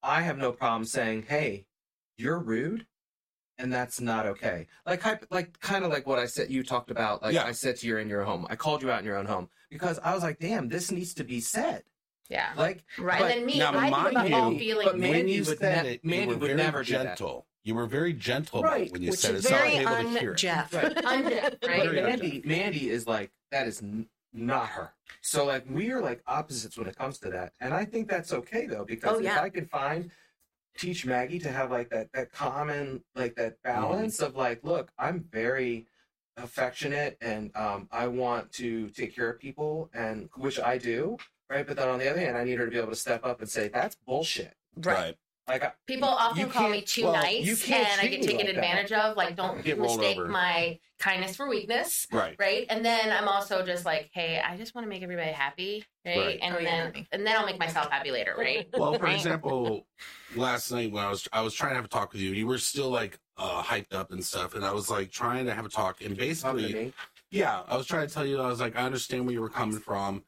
i have no problem saying hey you're rude and that's not okay like hyp- like kind of like what i said you talked about like Yeah. i said to you in your home i called you out in your own home because i was like damn this needs to be said Yeah. like right. and then me, now, I mind think all you, feeling. but Mandy you would said ne- it, you Mandy were would very never do that. gentle. You were very gentle Right, when you Which said is it. so I was able to hear it. un-Jeff. Right. *laughs* Unjust, right? Mandy, Mandy is like that is n- not her. So like we are like opposites when it comes to that, and I think that's okay though because Oh, yeah. if I could find teach Maggie to have like that that common like that balance of like, look, I'm very affectionate and um, I want to take care of people and which I do, right? But then on the other hand, I need her to be able to step up and say that's bullshit. Right. Like I- People often call me can't- too well, nice, you and I get taken like that. advantage of. Like, don't Get mistake over. my kindness for weakness, Right. right? And then I'm also just like, hey, I just want to make everybody happy, right? Right. And Oh, then honey. and then I'll make myself happy later, right? *laughs* Well, for example, last night when I was I was trying to have a talk with you, you were still like uh, hyped up and stuff, and I was like trying to have a talk, and basically, yeah, I was trying to tell you, I was like, I understand where you were coming from,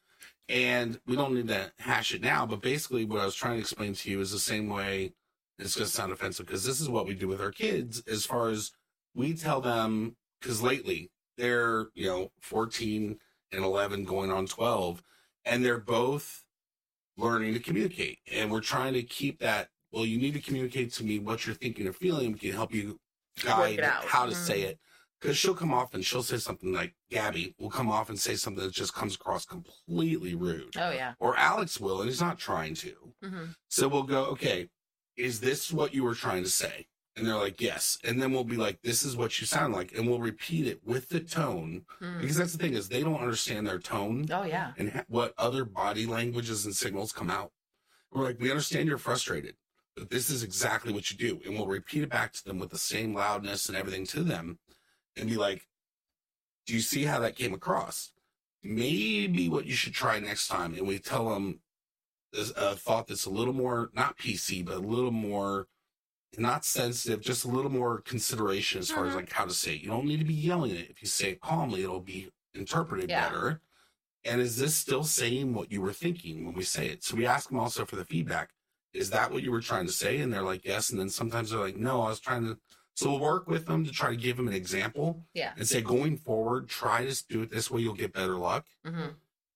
and we don't need to hash it now, but basically, what I was trying to explain to you is the same way. It's going to sound offensive because this is what we do with our kids, as far as we tell them, because lately they're you know 14 and 11 going on 12 and they're both learning to communicate and we're trying to keep that well you need to communicate to me what you're thinking or feeling we can help you guide how to Mm. say it because she'll come off and she'll say something like gabby will come off and say something that just comes across completely rude Oh yeah. or alex will and he's not trying to Mm-hmm. so we'll go okay is this what you were trying to say and they're like yes and then we'll be like this is what you sound like and we'll repeat it with the tone because that's the thing is they don't understand their tone Oh yeah. and ha- what other body languages and signals come out. We're like, we understand you're frustrated, but this is exactly what you do. And we'll repeat it back to them with the same loudness and everything to them and be like, do you see how that came across? Maybe what you should try next time. And we tell them this, a thought that's a little more, not PC, but a little more, not sensitive, just a little more consideration as far as Mhm. like how to say it. You don't need to be yelling it. If you say it calmly, it'll be interpreted Yeah. better. And is this still saying what you were thinking when we say it? So we ask them also for the feedback. Is that what you were trying to say? And they're like, yes. And then sometimes they're like, no, I was trying to. So we'll work with them to try to give them an example Yeah. and say, going forward, try to do it this way. You'll get better luck. hmm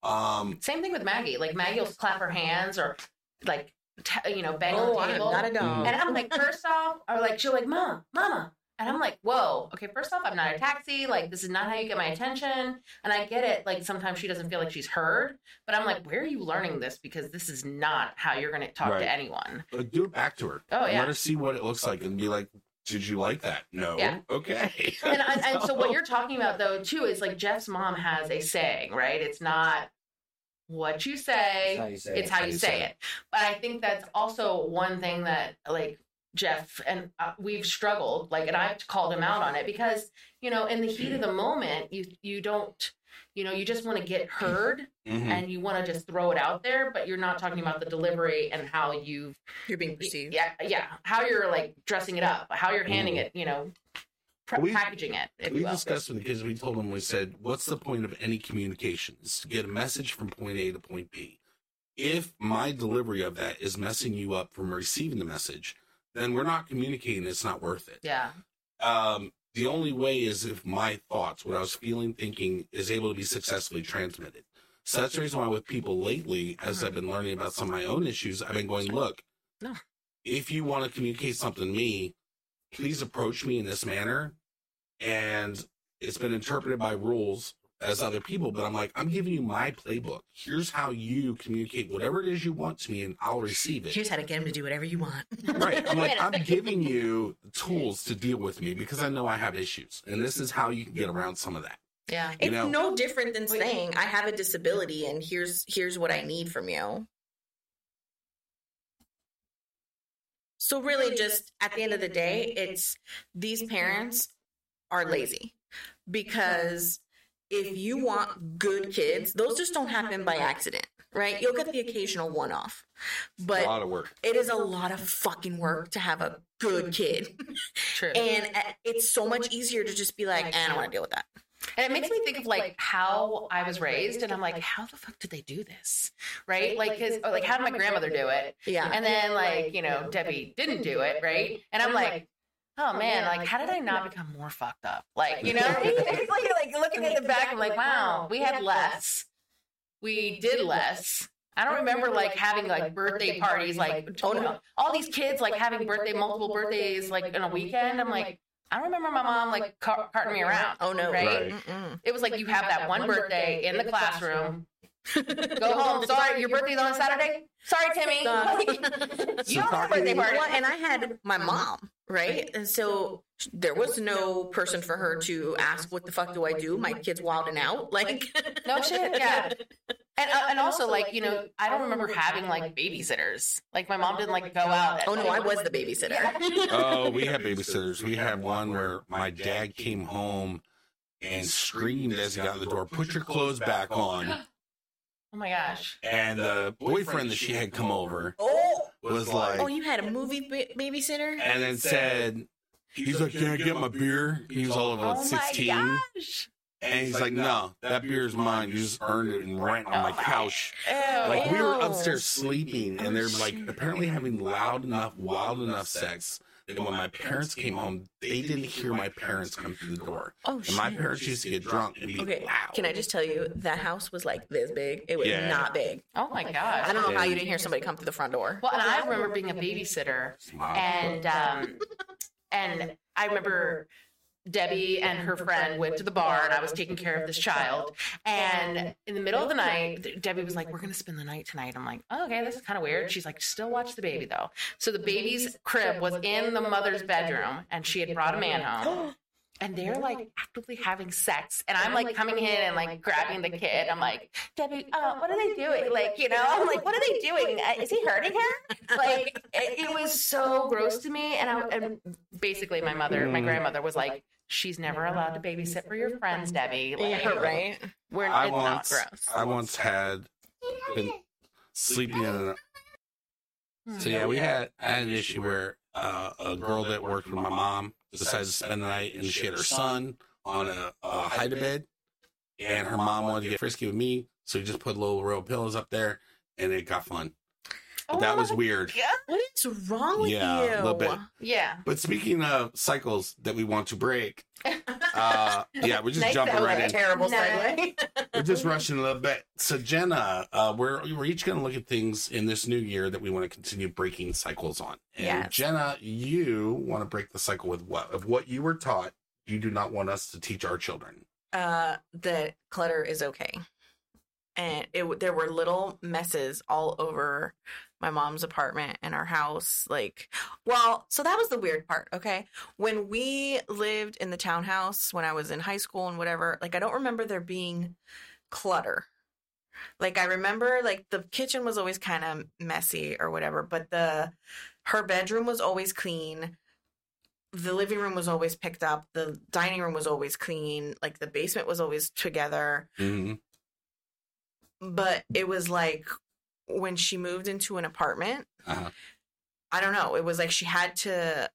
Um, Same thing with Maggie. Like Maggie will clap her hands or like t- you know bang Oh, on the table. got a dog. And I'm like, first off, or like she'll like, mom, mama. And I'm like, whoa, okay, first off, I'm not a taxi. Like, this is not how you get my attention. And I get it. Like, sometimes she doesn't feel like she's heard. But I'm like, where are you learning this? Because this is not how you're going to talk Right. to anyone. but do it back to her. Oh, yeah. Let her see what it looks like and be like, did you like that? No. Yeah. Okay. And, and, and so, what *laughs* you're talking about, though, too, is like Jeff's mom has a saying, right? It's not what you It's say, how you say it's it. how you say it. But I think that's also one thing that like Jeff and uh, we've struggled like and I've called him out on it because you know in the heat of the moment you you don't you know you just want to get heard *laughs* Mhm. and you want to just throw it out there but you're not talking about the delivery and how you've You're being perceived. yeah yeah how you're like dressing it up how you're handing it you know pr- We- packaging it if we you discussed with the kids. We told them, we said, what's the point of any communication? Is to get a message from point A to point B. If my delivery of that is messing you up from receiving the message, then we're not communicating. It's not worth it. yeah Um, the only way is if my thoughts, what I was feeling, thinking, is able to be successfully transmitted. So that's the reason why with people lately, as I've been learning about some of my own issues, I've been going, look, No. if you want to communicate something to me, please approach me in this manner. And it's been interpreted by rules as other people, but I'm like, I'm giving you my playbook. Here's how you communicate whatever it is you want to me, and I'll receive it. Here's how to get him to do whatever you want. *laughs* Right. I'm like, Wait a I'm *laughs* giving you tools to deal with me because I know I have issues. And this is how you can get around some of that. yeah You It's know- no different than saying I have a disability and here's here's what I need from you. So really just at the end of the day, it's these parents are lazy because if you want good kids, those just don't happen by accident, right? You'll get the occasional one off. But of work. it is a lot of fucking work to have a good kid. *laughs* true And it's so much easier to just be like, eh, I don't want to deal with that. And it makes me think of like how I was raised, and I'm like, how the fuck did they do this, right? Like, cause like how did my grandmother do it? Yeah. And then like you know Debbie didn't do it, right? And I'm like, oh man, like how did I not become more fucked up? Like you know, it's like, like looking at the back, I'm like, wow, we had less, we did less. I don't remember like having like birthday parties, like oh no, all these kids like having birthday, multiple birthdays like in a weekend. I'm like, I don't remember my mom like car- carting me around. Oh no. Right? Right. It was like you have that one birthday in the classroom, Go home. Sorry, your birthday's on Saturday. Sorry, Timmy. you don't have a birthday party. Well, and I had my mom, right? And so there was no person for her to ask, "What the fuck do I do?" My kid's wilding out. Like, *laughs* *laughs* No shit, yeah. And, uh, and also, like, you know, I don't remember having like babysitters. Like, my mom didn't like go out. at Oh no, night. I was the babysitter. Oh, we had babysitters. We had one where my dad came home and screamed as he got out the door, "Put your clothes back on!" Oh my gosh. And the boyfriend that she had come over Oh, was like, oh, you had a movie ba- babysitter? and then said, "He's like, can I get my beer?" He was all of Oh about sixteen, gosh. and he's like, "No, that beer is mine. You just earned it in rent on my oh couch." Oh, like we were upstairs sleeping, and they're like oh, apparently having loud enough, wild enough sex that when my parents came home, they didn't hear my parents come through the door. Oh And my parents used to get drunk and be Okay, loud. can I just tell you that house was like this big? It was Yeah. not big. Oh my gosh. I don't know how you didn't hear somebody come through the front door. Well, and I remember being a babysitter, and um, and I remember Debbie and her friend went to the bar, and I was taking care of this child. And in the middle of the night, Debbie was like, "We're gonna spend the night tonight." I'm like, oh, "Okay, this is kind of weird." She's like, "Still watch the baby though." So the baby's crib was in the mother's bedroom, and she had brought a man home. *gasps* And they're like actively having sex, and I'm like coming in and like grabbing the kid. I'm like, Debbie, uh, what are they doing? Like, you know, I'm like, what are they doing? Uh, is he hurting her? *laughs* Like, it, it was so gross to me. And I, and basically, my mother, my grandmother, was like, she's never allowed to babysit for your friends, Debbie. Like, Yeah, right. We're I it's not once, gross. I once had been sleeping in a. So yeah, we had I had an issue where uh, a girl that worked with my mom decided to spend the night, and she had her son on a, a hide a bed, and her mom wanted to get frisky with me, so we just put little row of pillows up there, and it got fun. But that was weird. Yeah. What is wrong with Yeah, you? a little bit. Yeah. But speaking of cycles that we want to break, *laughs* uh, yeah, we're just Nice jumping right in. Terrible No. segue. *laughs* We're just rushing a little bit. So Jenna, uh, we're we're each going to look at things in this new year that we want to continue breaking cycles on. And Yes. Jenna, you want to break the cycle with what? Of what you were taught, you do not want us to teach our children. uh, that clutter is okay. And it w- there were little messes all over my mom's apartment and our house. Like, well, so that was the weird part. Okay, when we lived in the townhouse when I was in high school and whatever, like I don't remember there being clutter. Like I remember, like the kitchen was always kind of messy or whatever, but the her bedroom was always clean the living room was always picked up the dining room was always clean like the basement was always together Mm-hmm. but it was like when she moved into an apartment Uh-huh. i don't know. It was like she had to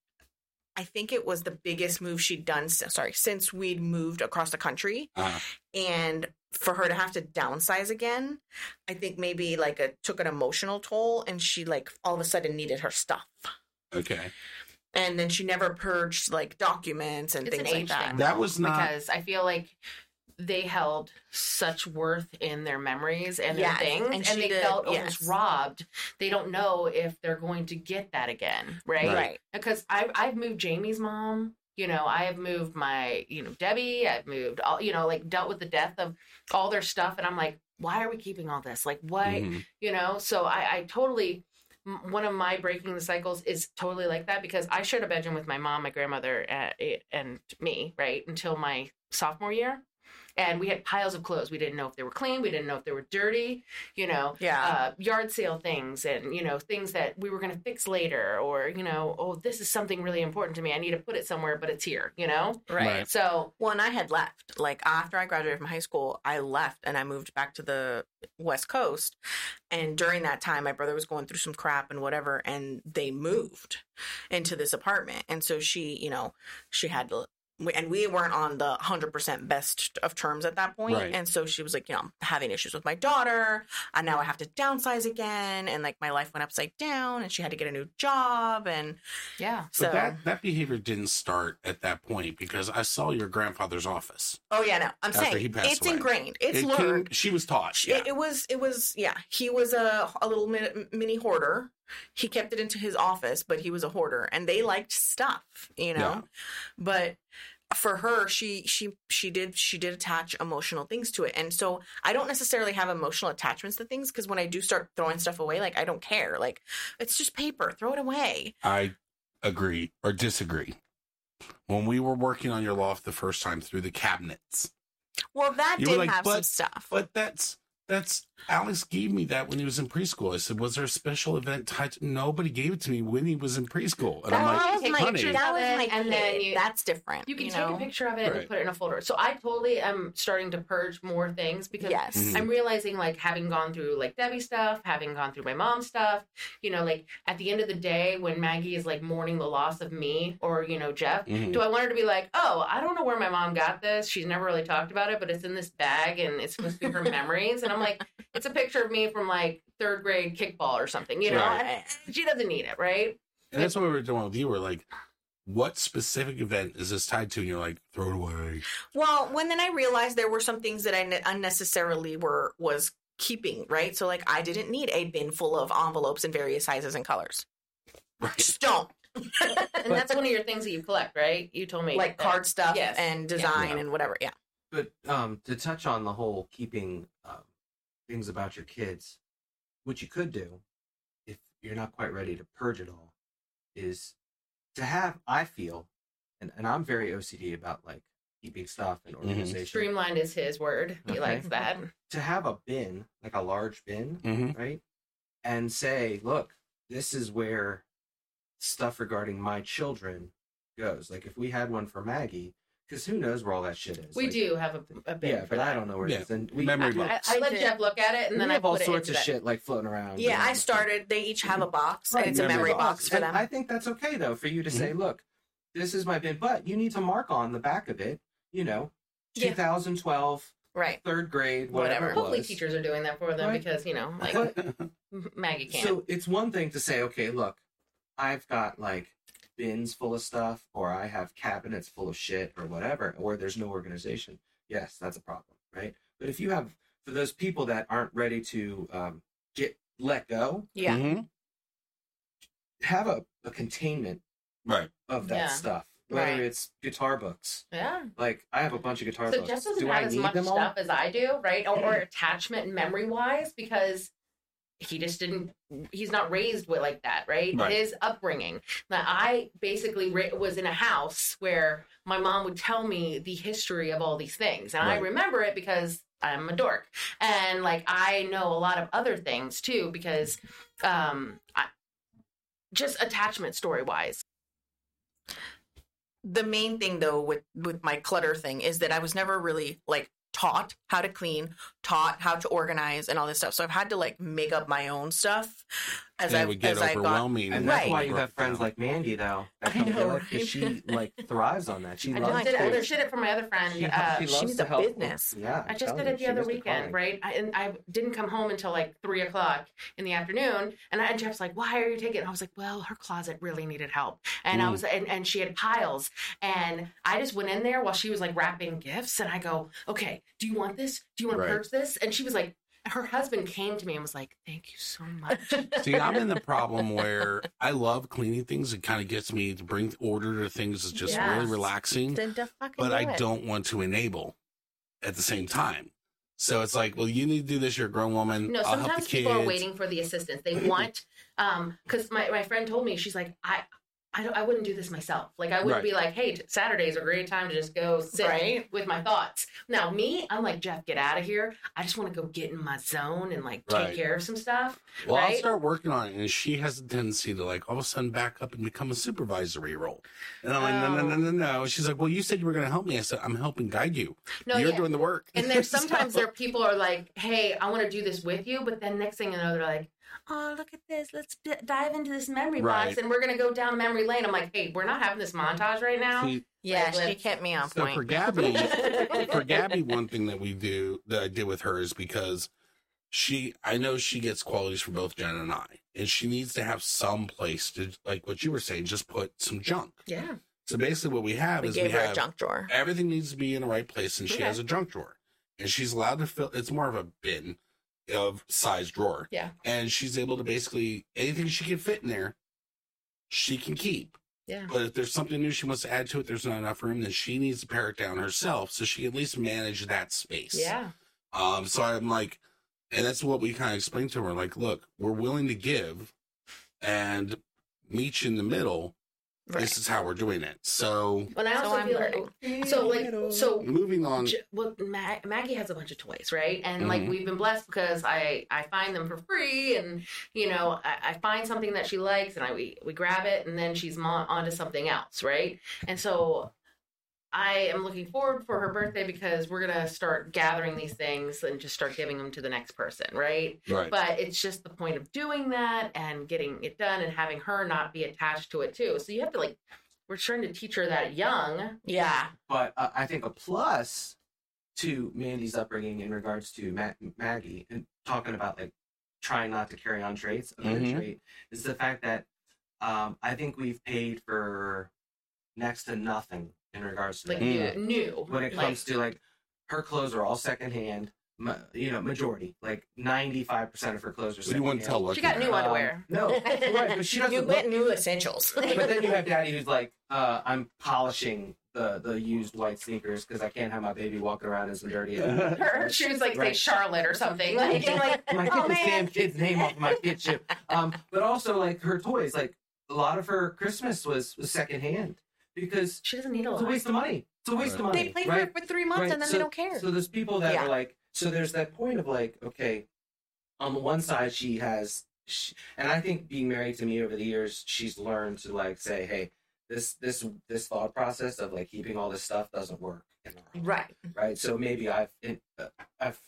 i think it was the biggest move she'd done since sorry since we'd moved across the country. Uh-huh. and for her to have to downsize again i think maybe like it took an emotional toll and she like all of a sudden needed her stuff. Okay, and then she never purged like documents and It's things like that. That was not- because I feel like they held such worth in their memories and their things, and and, they did- felt almost yes. robbed. They don't know if they're going to get that again, right? Right. right Because I've I've moved Jamie's mom. You know, I have moved my, you know, Debbie. I've moved all, you know, like dealt with the death of all their stuff, and I'm like, why are we keeping all this? Like, what? Mhm. you know so i i totally one of my breaking the cycles is totally like that because i shared a bedroom with my mom my grandmother uh, and me right until my sophomore year and we had piles of clothes we didn't know if they were clean we didn't know if they were dirty you know yeah uh, yard sale things and you know things that we were going to fix later or you know oh this is something really important to me i need to put it somewhere but it's here you know right. Right. so Well, and I had left. Like after I graduated from high school, I left and I moved back to the West Coast. And during that time, my brother was going through some crap and whatever, and they moved into this apartment. And so she, you know, she had to. We- And we weren't on the 100% best of terms at that point. Right. And so she was like, you know, I'm having issues with my daughter. And now I have to downsize again. And like my life went upside down. And she had to get a new job. And yeah so, But that that behavior didn't start at that point because I saw your grandfather's office. oh, yeah, no, I'm After he saying passed it's away. ingrained. It's It learned. came- she was taught. Yeah. It, it was it was yeah he was a, a little mini, mini hoarder he kept it into his office but he was a hoarder and they liked stuff you know? Yeah. but for her she she she did she did attach emotional things to it. And so i don't necessarily have emotional attachments to things because when i do start throwing stuff away like i don't care. Like it's just paper throw it away. I agree or disagree. When we were working on your loft the first time through the cabinets, well that You did like, have some stuff. but that's that's Alex gave me that when he was in preschool. I said, "Was there a special event tied?" to-" Nobody gave it to me when he was in preschool, and I'm That like, was my- "Honey, that was of it, my and then you- that's different You can take know? a picture of it Right. and put it in a folder. So I totally am starting to purge more things because yes Mhm. I'm realizing like having gone through like Debbie stuff, having gone through my mom's stuff, you know, like at the end of the day when Maggie is like mourning the loss of me or, you know, Jeff, mhm. do I want her to be like, oh, I don't know where my mom got this. She's never really talked about it, but it's in this bag and it's supposed to be her *laughs* memories. And I'm like, it's a picture of me from like third grade kickball or something, you know? Right. She doesn't need it, right? And that's what we were doing with you. We're like, what specific event is this tied to? And you're like, throw it away. Well, when then I realized there were some things that I ne- unnecessarily were was keeping, right? So like I didn't need a bin full of envelopes in various sizes and colors. Right. Just don't. And that's one of your things that you collect, right? You told me like card stuff Yes. and design Yeah. and whatever. Yeah. But um, to touch on the whole keeping um, things about your kids, what you could do, if you're not quite ready to purge it all, is to have. I feel, and, and I'm very OCD about like keeping stuff and organization. Streamlined is his word. He Okay. likes that. To have a bin, like a large bin, Mm-hmm. right, and say, look, this is where stuff regarding my children goes. Like if we had one for Maggie, because who knows where all that shit is. We Like, do have a, a bin Yeah, but that. I don't know where Yeah, it is. And we, memory I, box. I let Jeff look at it and we then I have all sorts of into shit like floating around. Yeah, I like- started. They each have a box, Right, and it's a memory memory box. box for and them. I think that's okay though for you to say, mm-hmm. look, this is my bin, but you need to mark on the back of it, you know, Yeah. 2012, right. third grade, whatever. Whatever. it Hopefully was. teachers are doing that for them Right. because, you know, like *laughs* Maggie can't. So it's one thing to say, okay, look, I've got like bins full of stuff, or I have cabinets full of shit, or whatever, or there's no organization. Yes, that's a problem, right? But if you have, for those people that aren't ready to um, get let go, Yeah. Mhm. have a, a containment Right. of that Yeah. stuff. Whether Right. it's guitar books, yeah. like I have a bunch of guitar So books. Jeff doesn't Do have I as much them all? stuff as I do, right? Or, or *clears throat* attachment memory wise because he just didn't he's not raised with like that right, Right. his upbringing. Now i basically ra- was in a house where my mom would tell me the history of all these things. And i remember it because i'm a dork. And like i know a lot of other things too because um I, just attachment story wise the main thing though with with my clutter thing is that I was never really like taught how to clean, taught how to organize and all this stuff. So I've had to like make up my own stuff as And I it would get as I got overwhelming. And that's Right. why you have friends like Mandy, though. That I know, to right? she like thrives on that. She i loves just did, to- it, I just did it for my other friend She, uh, she she loves needs to a help. business. Yeah, I just did it the other was the weekend, right? I, and I didn't come home until like three o'clock in the afternoon. And, I, and Jeff's like, "Why are you taking?" it?" I was like, "Well, her closet really needed help." And I Mm. was, and, and she had piles. And I just went in there while she was like wrapping gifts, and I go, "Okay, do you want this? Do you want Right. to purge this?" And she was like, her husband came to me and was like, "Thank you so much." *laughs* See, I'm in the problem where I love cleaning things. It kind of gets me to bring order to things. It's just really relaxing. Then just fucking But do I it. don't want to enable at the same time. So it's like, well, you need to do this. You're a grown woman. No, I'll help the sometimes kids. people are waiting for the *laughs* assistance. They want, um, because my, my friend told me she's like, I, I, don't, I wouldn't do this myself. Like I wouldn't Right. be like, hey, Saturday's a great time to just go sit Right. with my thoughts. Now me, I'm like Jeff, get out of here. I just want to go get in my zone and like take care of some stuff. Well, I'll start working on it, and she has a tendency to like all of a sudden back up and become a supervisory role. And I'm like, no, no, no, oh. no, no. She's like, well, you said you were going to help me. I said, I'm helping guide you. No, You're yeah. doing the work. And there's *laughs* sometimes So- there people are like, hey, I want to do this with you, but then next thing you know, they're like. Oh, look at this. Let's d- dive into this memory box and we're going to go down memory lane. I'm like, hey, we're not having this montage right now. See, Yeah, Like, she let's- kept me on so point. for Gabby, *laughs* for Gabby, one thing that we do that I did with her is because she, I know she gets qualities from both Jen and I, and she needs to have some place to, like what you were saying, just put some junk. Yeah. So basically, what we have we is gave we her a junk drawer. everything needs to be in the right place, and she has a junk drawer, and she's allowed to fill. It's more of a bin of size drawer, Yeah. and she's able to basically anything she can fit in there, she can keep. Yeah. But if there's something new she wants to add to it, there's not enough room, then she needs to pare it down herself so she can at least manage that space. Yeah. Um, so I'm like, and that's what we kind of explained to her. Like, look, we're willing to give and meet you in the middle. This is how we're doing it. So But I So also I'm feel very- like so like so moving on. Well Ma- maggie has a bunch of toys right and like Mhm. we've been blessed because i i find them for free and you know i, I find something that she likes and i we, we grab it and then she's on onto something else right and so i am looking forward for her birthday because we're gonna start gathering these things and just start giving them to the next person right Right. but it's just the point of doing that and getting it done and having her not be attached to it too so you have to like we're trying to teach her that young Yeah. But uh, I think a plus to Mandy's upbringing in regards to Ma- Maggie and talking about like trying not to carry on traits, another Mhm. trait is the fact that um, I think we've paid for next to nothing in regards to like that. Mm. new, new when it like- comes to like her clothes are all secondhand. Ma- you know, majority like ninety five percent of her clothes are. But you wouldn't tell secondhand. what She got new Um, underwear. no, right, but she *laughs* doesn't. You look- new essentials. but then you have *laughs* daddy who's like, uh, I'm polishing the the used white sneakers because I can't have my baby walking around in some dirty. her, her shoes like say Charlotte or something. Like, and like I'm *laughs* oh get this damn kid's name off of my kid ship. Um, but also like her toys, like a lot of her Christmas was was secondhand because She doesn't need a lot. it's a waste of money. It's a waste of money. They played right? for for three months Right, and then so- they don't care. So there's people that Yeah. are like, so there's that point of like, okay, on the one side she has, she, and I think being married to me over the years, she's learned to like say, hey, this this this thought process of like keeping all this stuff doesn't work. in our home, right. Right. So maybe I've uh, I've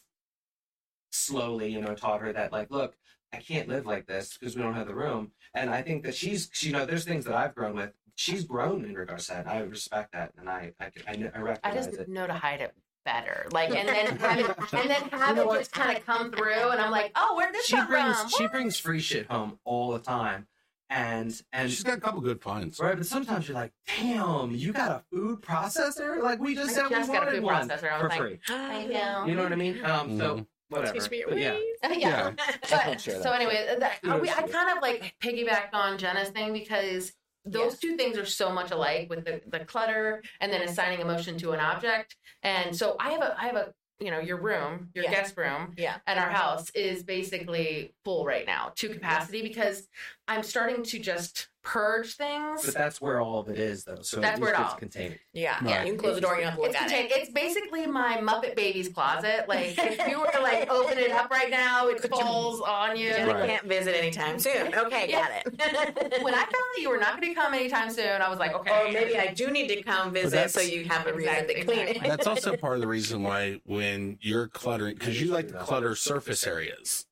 slowly, you know, taught her that like, look, I can't live like this because we don't have the room. And I think that she's, you know, there's things that I've grown with. She's grown in regards to that. I respect that, and I I, I, kn- I I recognize just it. know to hide it better. Like and then *laughs* have it and then have You know it just kind of come through and I'm like, oh, where'd this she come brings from? she brings free shit home all the time, and and She's got a couple good finds. right. But sometimes you're like, damn, you got a food processor? Like we just I said just we got a wanted food one processor. I was for like, free. I know. You know what I mean? Um, so Mhm. whatever. Teach me your But yeah, ways. yeah. *laughs* But, Share so anyway, that, Kudos we, I kind of like piggyback on Jenna's thing because those two things are so much alike with the, the clutter and then assigning emotion to an object. And so I have a I have a you know your room, your Yeah. guest room Yeah. at our house is basically full right now to capacity because I'm starting to just purge things. but that's where all of it is, though. So That's at where it it's all- contained. Yeah. Right. You can close the door and you have to look It's, at contained. it. it's basically my Muppet Babies closet. Like if you were to like open it up right now, it falls on you. Jenna Right. can't visit anytime soon. Okay, got it. *laughs* when I found that you were not going to come anytime soon, I was like, okay. Or maybe I do need to come visit so you have a reason Exactly, to clean it. That's also *laughs* part of the reason why when you're cluttering, because you like to clutter surface areas.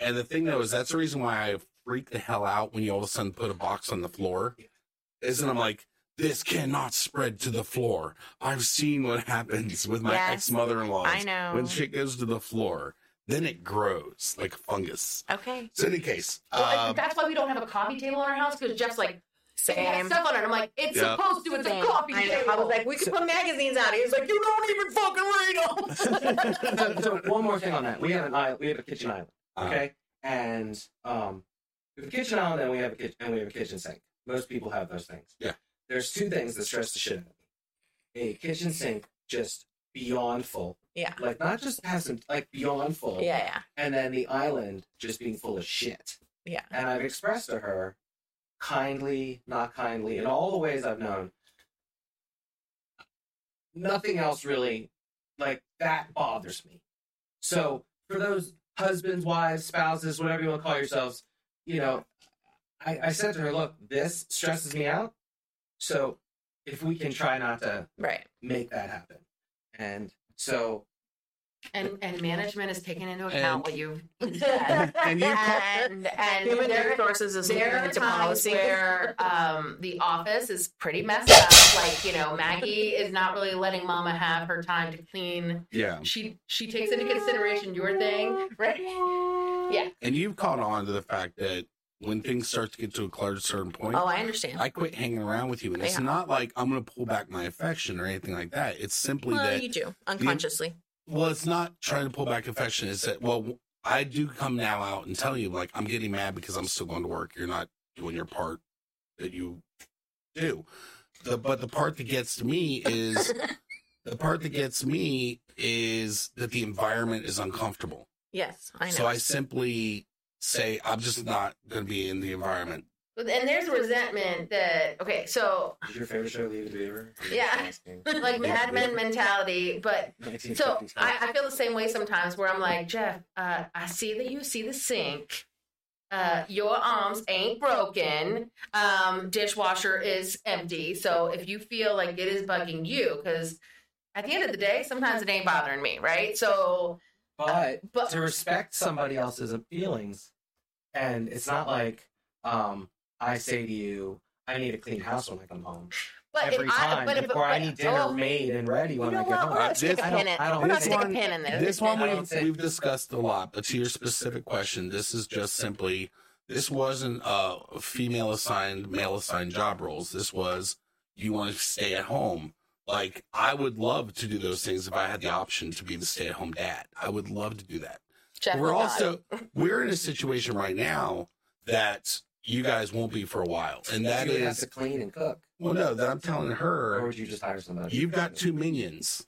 And the thing though is that's the reason why I freak the hell out when you all of a sudden put a box on the floor. Isn't I'm like, this cannot spread to the floor. I've seen what happens with my Yes, ex mother in law. I know. When shit goes to the floor, then it grows like fungus. Okay. So in any case, Well, um, that's why we don't have a coffee table in our house because Jeff's like, it has Same. stuff on it. I'm like, it's Yeah. supposed to. It's a coffee I, table. I was like, we could put magazines out. He was like, you don't even fucking read them. *laughs* so, so one more thing on that. We have an island. We have a kitchen island. Uh-huh. Okay, and um, we have a kitchen island, and we have a kitchen, and we have a kitchen sink. Most people have those things. Yeah. There's two things that stress the shit out of me. A kitchen sink just beyond full. Yeah. Like not just passing, like beyond full. yeah, yeah. And then the island just being full of shit. Yeah. And I've expressed to her, kindly, not kindly, in all the ways I've known, nothing else really like that bothers me. So for those husbands, wives, spouses, whatever you want to call yourselves, you know, I, I said to her, look, this stresses me out. So if we can try not to Right. make that happen. And so and and management is taking into account And- what you've *laughs* And you- and and Human there, resources is looking there are into times policy. where um, the office is pretty messed up. Like you know, Maggie is not really letting Mama have her time to clean. yeah. She she takes into consideration your thing, right? Yeah. And you've caught on to the fact that when things start to get to a cluttered certain point, oh, I understand. I quit hanging around with you. And it's Yeah. not like I'm going to pull back my affection or anything like that. It's simply well, that, you do unconsciously. Well, it's not trying to pull back affection. It's that, well, I do come now out and tell you, like, I'm getting mad because I'm still going to work. You're not doing your part that you do. The, but the part that gets to me is *laughs* the part that gets me is that the environment is uncomfortable. Yes, I know. So I simply say I'm just not going to be in the environment. And there's resentment that okay, so Is your favorite show Leave It to Beaver? Yeah. *laughs* like Mad Men mentality, but so I, I feel the same way sometimes where I'm like, Jeff, uh, I see that you see the sink. Uh, your arms ain't broken. Um, dishwasher is empty. So if you feel like it is bugging you, because at the end of the day, sometimes it ain't bothering me, right? So, But, but to respect somebody else's feelings, and it's not like um, I say to you, I need a clean house when I come home but every if I, time, but if, or I need dinner oh, made and ready You when know I get what? home. We're not This- sticking pin don't- I don't We're not this a one- pin in this. This one we've, think- we've discussed a lot, but to your specific question, this is just simply this wasn't a female assigned, male assigned job roles. This was you want to stay at home. Like I would love to do those things if I had the option to be the stay at home dad. I would love to do that. Jeff we're also we're in a situation right now that you guys won't be for a while, and that you would have to clean and cook, well, no, that I'm telling her. or her would you just hire somebody? You've got two minions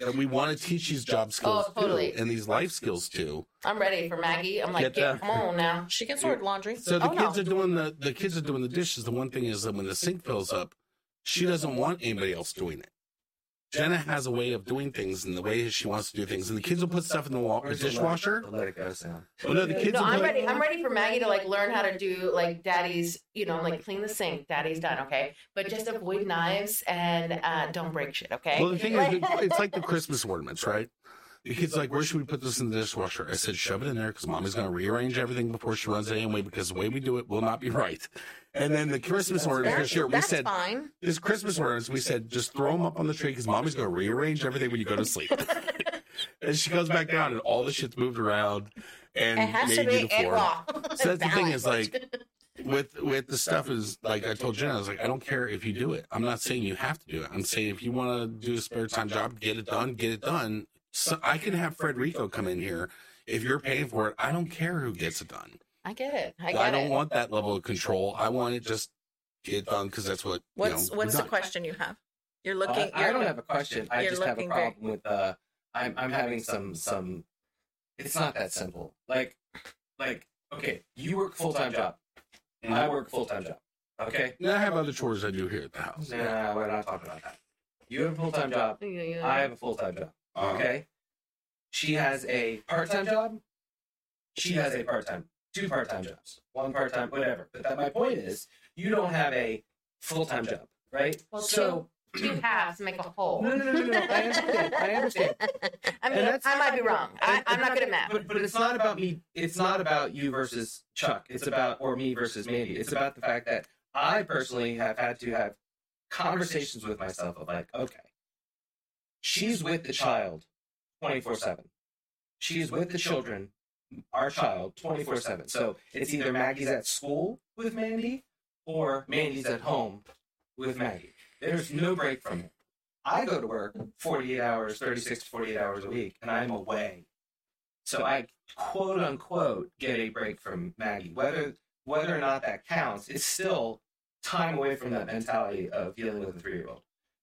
that we want to teach these job oh, skills Oh, totally. to and these life skills too. I'm ready for Maggie. I'm like, Get get, the- come on now. she can sort laundry. So the Oh, kids no. are doing the the kids are doing the dishes. The one thing is that when the sink fills up, she doesn't want anybody else doing it. Jenna has a way of doing things and the way she wants to do things, and the kids will put stuff in the wall, the Where's the let- dishwasher. Let it go sound. Oh no, the kids No, will I'm put, ready. I'm ready for Maggie to like learn how to do like daddy's, you know, like clean the sink. Daddy's done, okay? But just avoid knives and uh, don't break shit, okay? Well, the thing is, it's like the Christmas ornaments, right? The kid's like, "Where should we put this in the dishwasher?" I said, "Shove it in there because mommy's going to rearrange everything before she runs it anyway. Because the way we do it will not be *laughs* right." And then the Christmas ornaments That's, this year, we that's said, fine. "This Christmas ornaments," we said, "Just throw them up on the tree because mommy's going to rearrange everything when you go to sleep." *laughs* and she goes back down, and all the shit's moved around and It has to made be uniform. raw. So that's the thing is like with with the stuff is like I told Jenna, I was like, I don't care if you do it. I'm not saying you have to do it. I'm saying if you want to do a spare time job, get it done, get it done. So I can have Frederico come in here. If you're paying for it, I don't care who gets it done. I get it. I I, don't it. want that level of control. I want it just get done because that's what What's you know, what's the done. question you have? You're Uh, looking. I you're, don't have a question. I just have a looking very- problem with uh I'm I'm having some some it's not that simple. Like like okay, you work full time job. I work full time job. Okay? And I have other chores I do here at the house. Nah, we're not talking about that. You have a full time job. Yeah, yeah. I have a full time job. Uh, Okay? She has a part time job. She has a part time, two part time jobs, one part time, whatever. But that, my point is, you don't have a full time job, right? Well, so Two halves make a whole. no, no, no, no, no. I understand. I understand. *laughs* I mean, that's- I might be wrong. I, I'm not good at math. But, but it's not about me. It's not about you versus Chuck. It's about or me versus Mandy. It's about the fact that I personally have had to have conversations with myself of like, okay, she's with the child twenty four seven. She's with the children, our child, twenty four seven. So it's either Maggie's at school with Mandy or Mandy's at home with Maggie. There's no break from it. I go to work 48 hours, 36 to 48 hours a week, and I'm away. So I quote unquote get a break from Maggie. Whether whether or not that counts, it's still time away from that mentality of dealing with a three year old.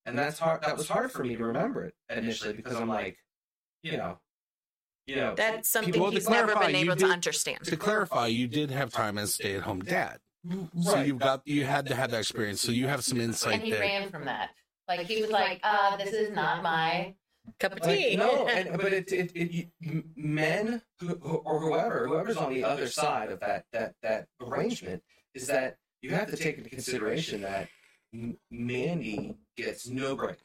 And that's hard that was hard for me to remember it initially because I'm like, you know, you know That's something Well, to he's never been you able to understand. To clarify, you did have time as stay at home dad. So right. you've got you had to have that experience. So you have some insight. And insight he there. ran from that. Like he was like, uh, this is not my. Cup of Like, tea. no, *laughs* and, but it, it, it, you- men who, who- or whoever, whoever's on the other side of that that that arrangement is that you have to take into consideration that M- Mandy gets no break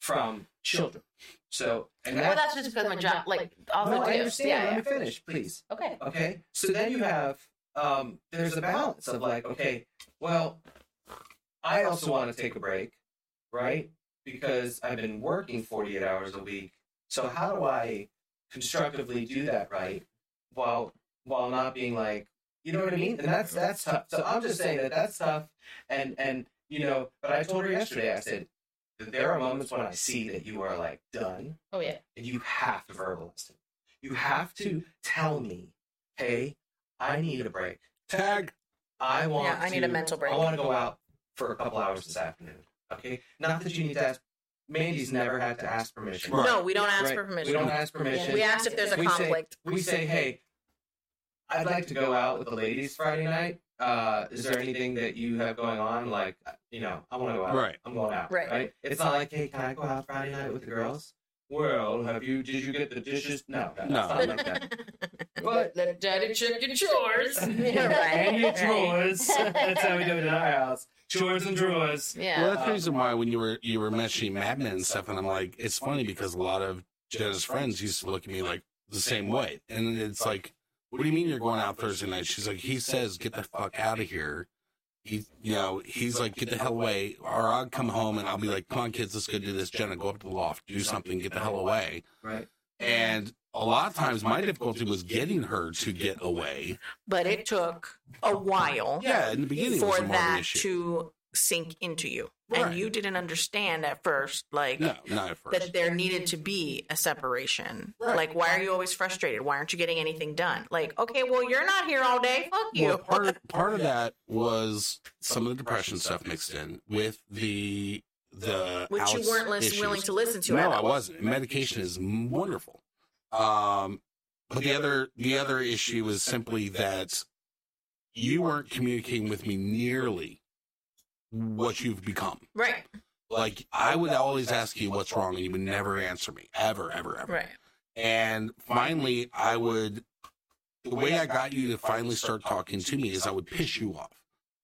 from children. So, and Well, that, that's just because my job, like, also no, I too. understand. Yeah, Let yeah. me finish, please. Okay. Okay, so then you have um, there's a balance of like, okay, well, I also want to take a break, right? Because I've been working 48 hours a week. So how do I constructively do that right while while not being like, you know what I mean? And that's that's tough. So I'm just saying that that's tough. And and you know, but I told her yesterday. I said there are moments when I see that you are like done Oh yeah. and you have to verbalize it. You have to tell me, hey, I need a break. Tag. I want Yeah, I need a mental break. I want to go out for a couple hours this afternoon. Okay, not that you need to ask. Mandy's never had to ask permission. Right. No, we don't ask Right. for permission. We don't ask permission. We asked if there's a We say- conflict. we say, hey, I'd like to go out with the ladies Friday night. Uh, is there anything that you have going on? Like, you know, I want to go out. Right. I'm going out. Right. It's not like, hey, can I go out Friday night with the girls? Well, have you? Did you get the dishes? No, no, No. not like that. *laughs* But let daddy check your chores. *laughs* *laughs* and your drawers. That's how we do it in our house. Chores and drawers. Yeah. Well, that's the reason why when you were you were mentioning Mad Men and stuff, and I'm like, it's funny because a lot of Jenna's friends used to look at me like the same way, and it's like, what do you mean you're going out Thursday night? She's like, he says, get the fuck out of here. He, you know, he's like, get the hell away, or I'll come home and I'll be like, come on, kids, let's go do this. Jenna, go up to the loft, do something, get the hell away. Right. And a lot of times, my difficulty was getting her to get away. but it took a while Yeah, in the beginning, it was for more of an that issue. to sink into you. Right. And you didn't understand at first, like, no, not at first. that there needed to be a separation. Right. Like, why are you always frustrated? Why aren't you getting anything done? Like, okay, well, you're not here all day. Fuck you. Well, part of, *laughs* part of that was some of the depression stuff mixed in with the the Which you weren't lis- issues. willing to listen to. No, I wasn't. Medication is wonderful. Um, but the other the other issue was simply that you weren't communicating with me nearly what you've become. Right, Like I would always ask you what's wrong, and you would never answer me ever, ever, ever. right. And finally, I would, the way I got you to finally start talking to me is I would piss you off.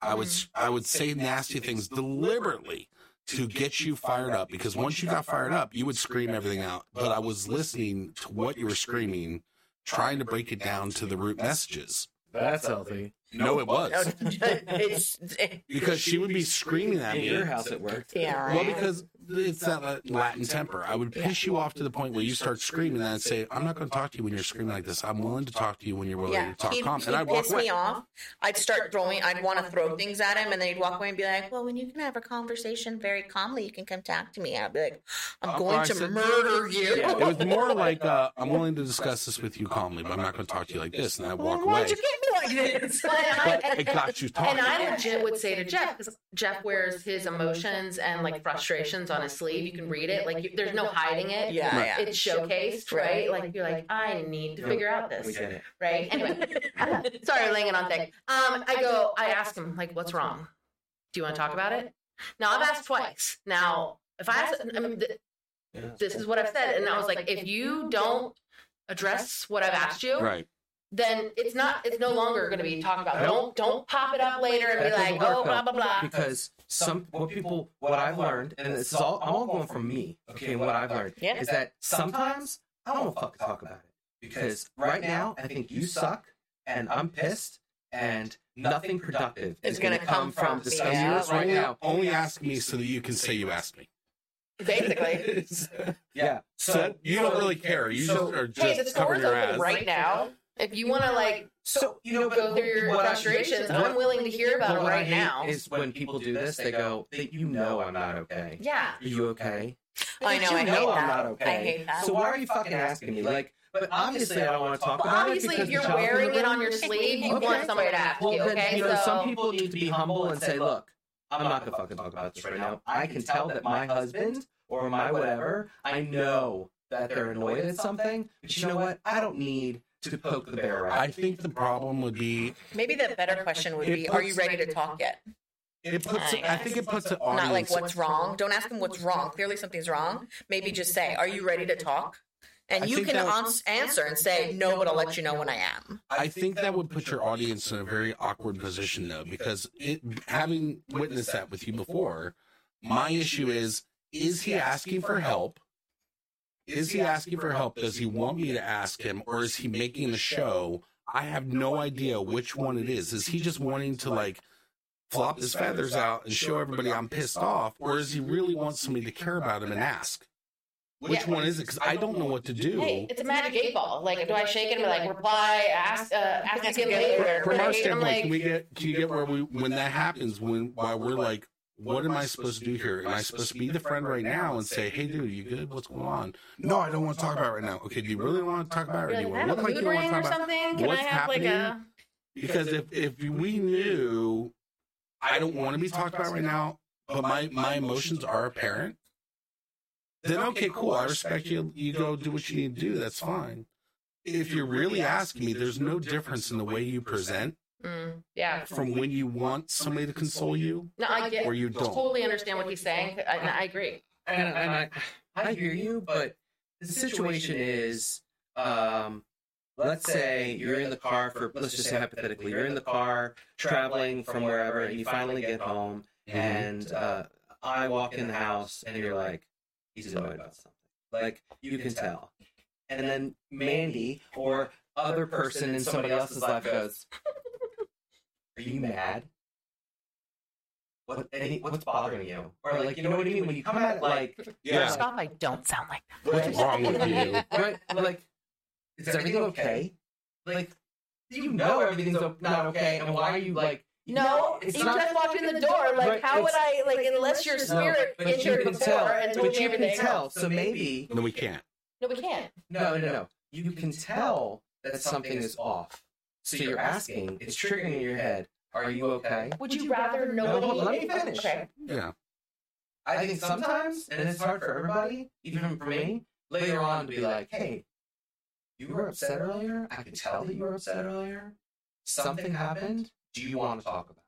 I would, I would say nasty things deliberately to get you fired up because once you got fired up, you would scream everything out. But I was listening to what you were screaming, trying to break it down to the root messages. That's healthy. No, it was *laughs* it's, because she would be screaming at In me. your house, it worked. yeah, right. Well, because it's that Latin temper. I would piss you off to the point where you start screaming, and I'd say, "I'm not going to talk to you when you're screaming like this. I'm willing to talk to you when you're willing yeah, to talk he'd, calm." he'd And I'd walk piss away. me off. I'd start throwing. I'd want to throw things at him, and then he'd walk away and be like, "Well, when you can have a conversation very calmly, you can come talk to me." I'd be like, "I'm Uh, going I to said- murder you." Yeah, it was more like, uh, "I'm willing to discuss this with you calmly, but I'm not going to talk to you like this." And I'd walk Why'd away. you get me like this? *laughs* But it got you talking. And I legit would say to Jeff, because Jeff wears his emotions and like frustrations on his sleeve. You can read it. Like, you, there's no hiding it. Yeah, Right. yeah. It's showcased, right? Like, you're like, I need to figure out We this, get it. right? Anyway, *laughs* *laughs* sorry, laying it on thick. Um, I go, I ask him, like, what's wrong? Do you want to talk about it? Now, I've asked twice. Now, if I ask, I mean, th- this is what I've said. And I was like, if you don't address what I've asked you, right. then it's not it's no longer going to be talked about. Don't don't pop it up later and be like, oh blah blah blah. Because some what people what I've learned, and this is all I'm all going from me, okay, what I've learned Yeah. is that sometimes I don't want to fucking talk about it. Because right now I think you suck and I'm pissed and nothing productive Is is gonna gonna come come from from- discussing yeah, this right only, now. only ask me so that you can say you asked me. Basically, *laughs* Yeah. So you don't really care. You so- just are just hey, the covering store's your open ass. right now. If you want to like So you know, go through your frustrations, I'm willing to hear about it right now. Is when people do this, they go, "They- "You know I'm not okay. Yeah, Are you okay? I know. You I know I'm that. not okay. I hate that. So why are you fucking asking me? Like, but obviously I don't want to talk well, about obviously, it. if because you're the child's in wearing it on your *laughs* sleeve, you Okay. want somebody to ask Well, you. then, Okay, you know, so some people need to be humble and say, "Look, I'm not gonna fucking talk about this right now. I can tell that my husband or my whatever, I know that they're annoyed at something, but you know what? I don't need to poke the bear I think the problem would be Maybe the better question would It be, "Are you ready to talk yet?" it puts. I think it puts an audience. Not like what's wrong. Don't ask them what's wrong. Clearly something's wrong. Maybe just say, "Are you ready to talk?" And I you can that would- answer and say, "No, but I'll let you know when I am." I think that would put your audience in a very awkward position, though, because it, having witnessed that with you before, my issue is: is he asking for help? Is he asking for help? Does he want me to ask him, or is he making a show? I have no idea which one it is. Is he just wanting to like flop his feathers out and show everybody I'm pissed off, or is he really want somebody to care about him and ask? Which Yeah. one is it? Because I don't know what to do. hey, it's a magic eight ball. Like, do I shake it and like, reply, ask, uh, ask again later? From our standpoint, like, can we get can you get where we when that happens when while we're like, what am I supposed to do here? Am I supposed to be the friend right now and say, hey dude, you good? What's going on? No, I don't want to talk about it right now. Okay, do you really want to talk about it? Or do you want to look like you want to talk or about something? What's a because if if we knew I don't want to be talked about right now, but my my emotions are apparent. Then okay, cool. I respect you. You go do what you need to do. That's fine. If you're really asking me, there's no difference in the way you present Mm, yeah. from when you want somebody to console you No, I get. or you don't. Totally understand what he's saying, and I agree. and, and I, I hear you, but the situation is, um, let's say you're in the car for, let's just say hypothetically, you're in the car traveling from wherever, and you finally get home, and uh, I walk in the house, and you're like, he's annoyed about something. Like you can tell, and then Mandy or other person in somebody else's life goes, "Are you mad?" What, any, what's bothering you? Or like, you know what I mean? When you come at like, Yeah. First off, I don't sound like that. What's wrong with *laughs* you? right? Like, is everything okay? Like, you know everything's not okay, and why are you like? No, it's you not- just walked in the door. Like, Right, how would I, like, unless your No, spirit but you entered can before tell. and told But me you can everything? tell. So maybe No, we can't. No, we can't. no, no, no. You can tell that something is off. So you're asking. It's triggering in your head. Are you okay? Would you rather No, nobody? hold on, let me finish. Okay. Yeah. I think sometimes, and it's hard for everybody, even for me, later on to be like, hey, you were upset earlier. I could tell that you were upset earlier. Something happened. Do you want to talk about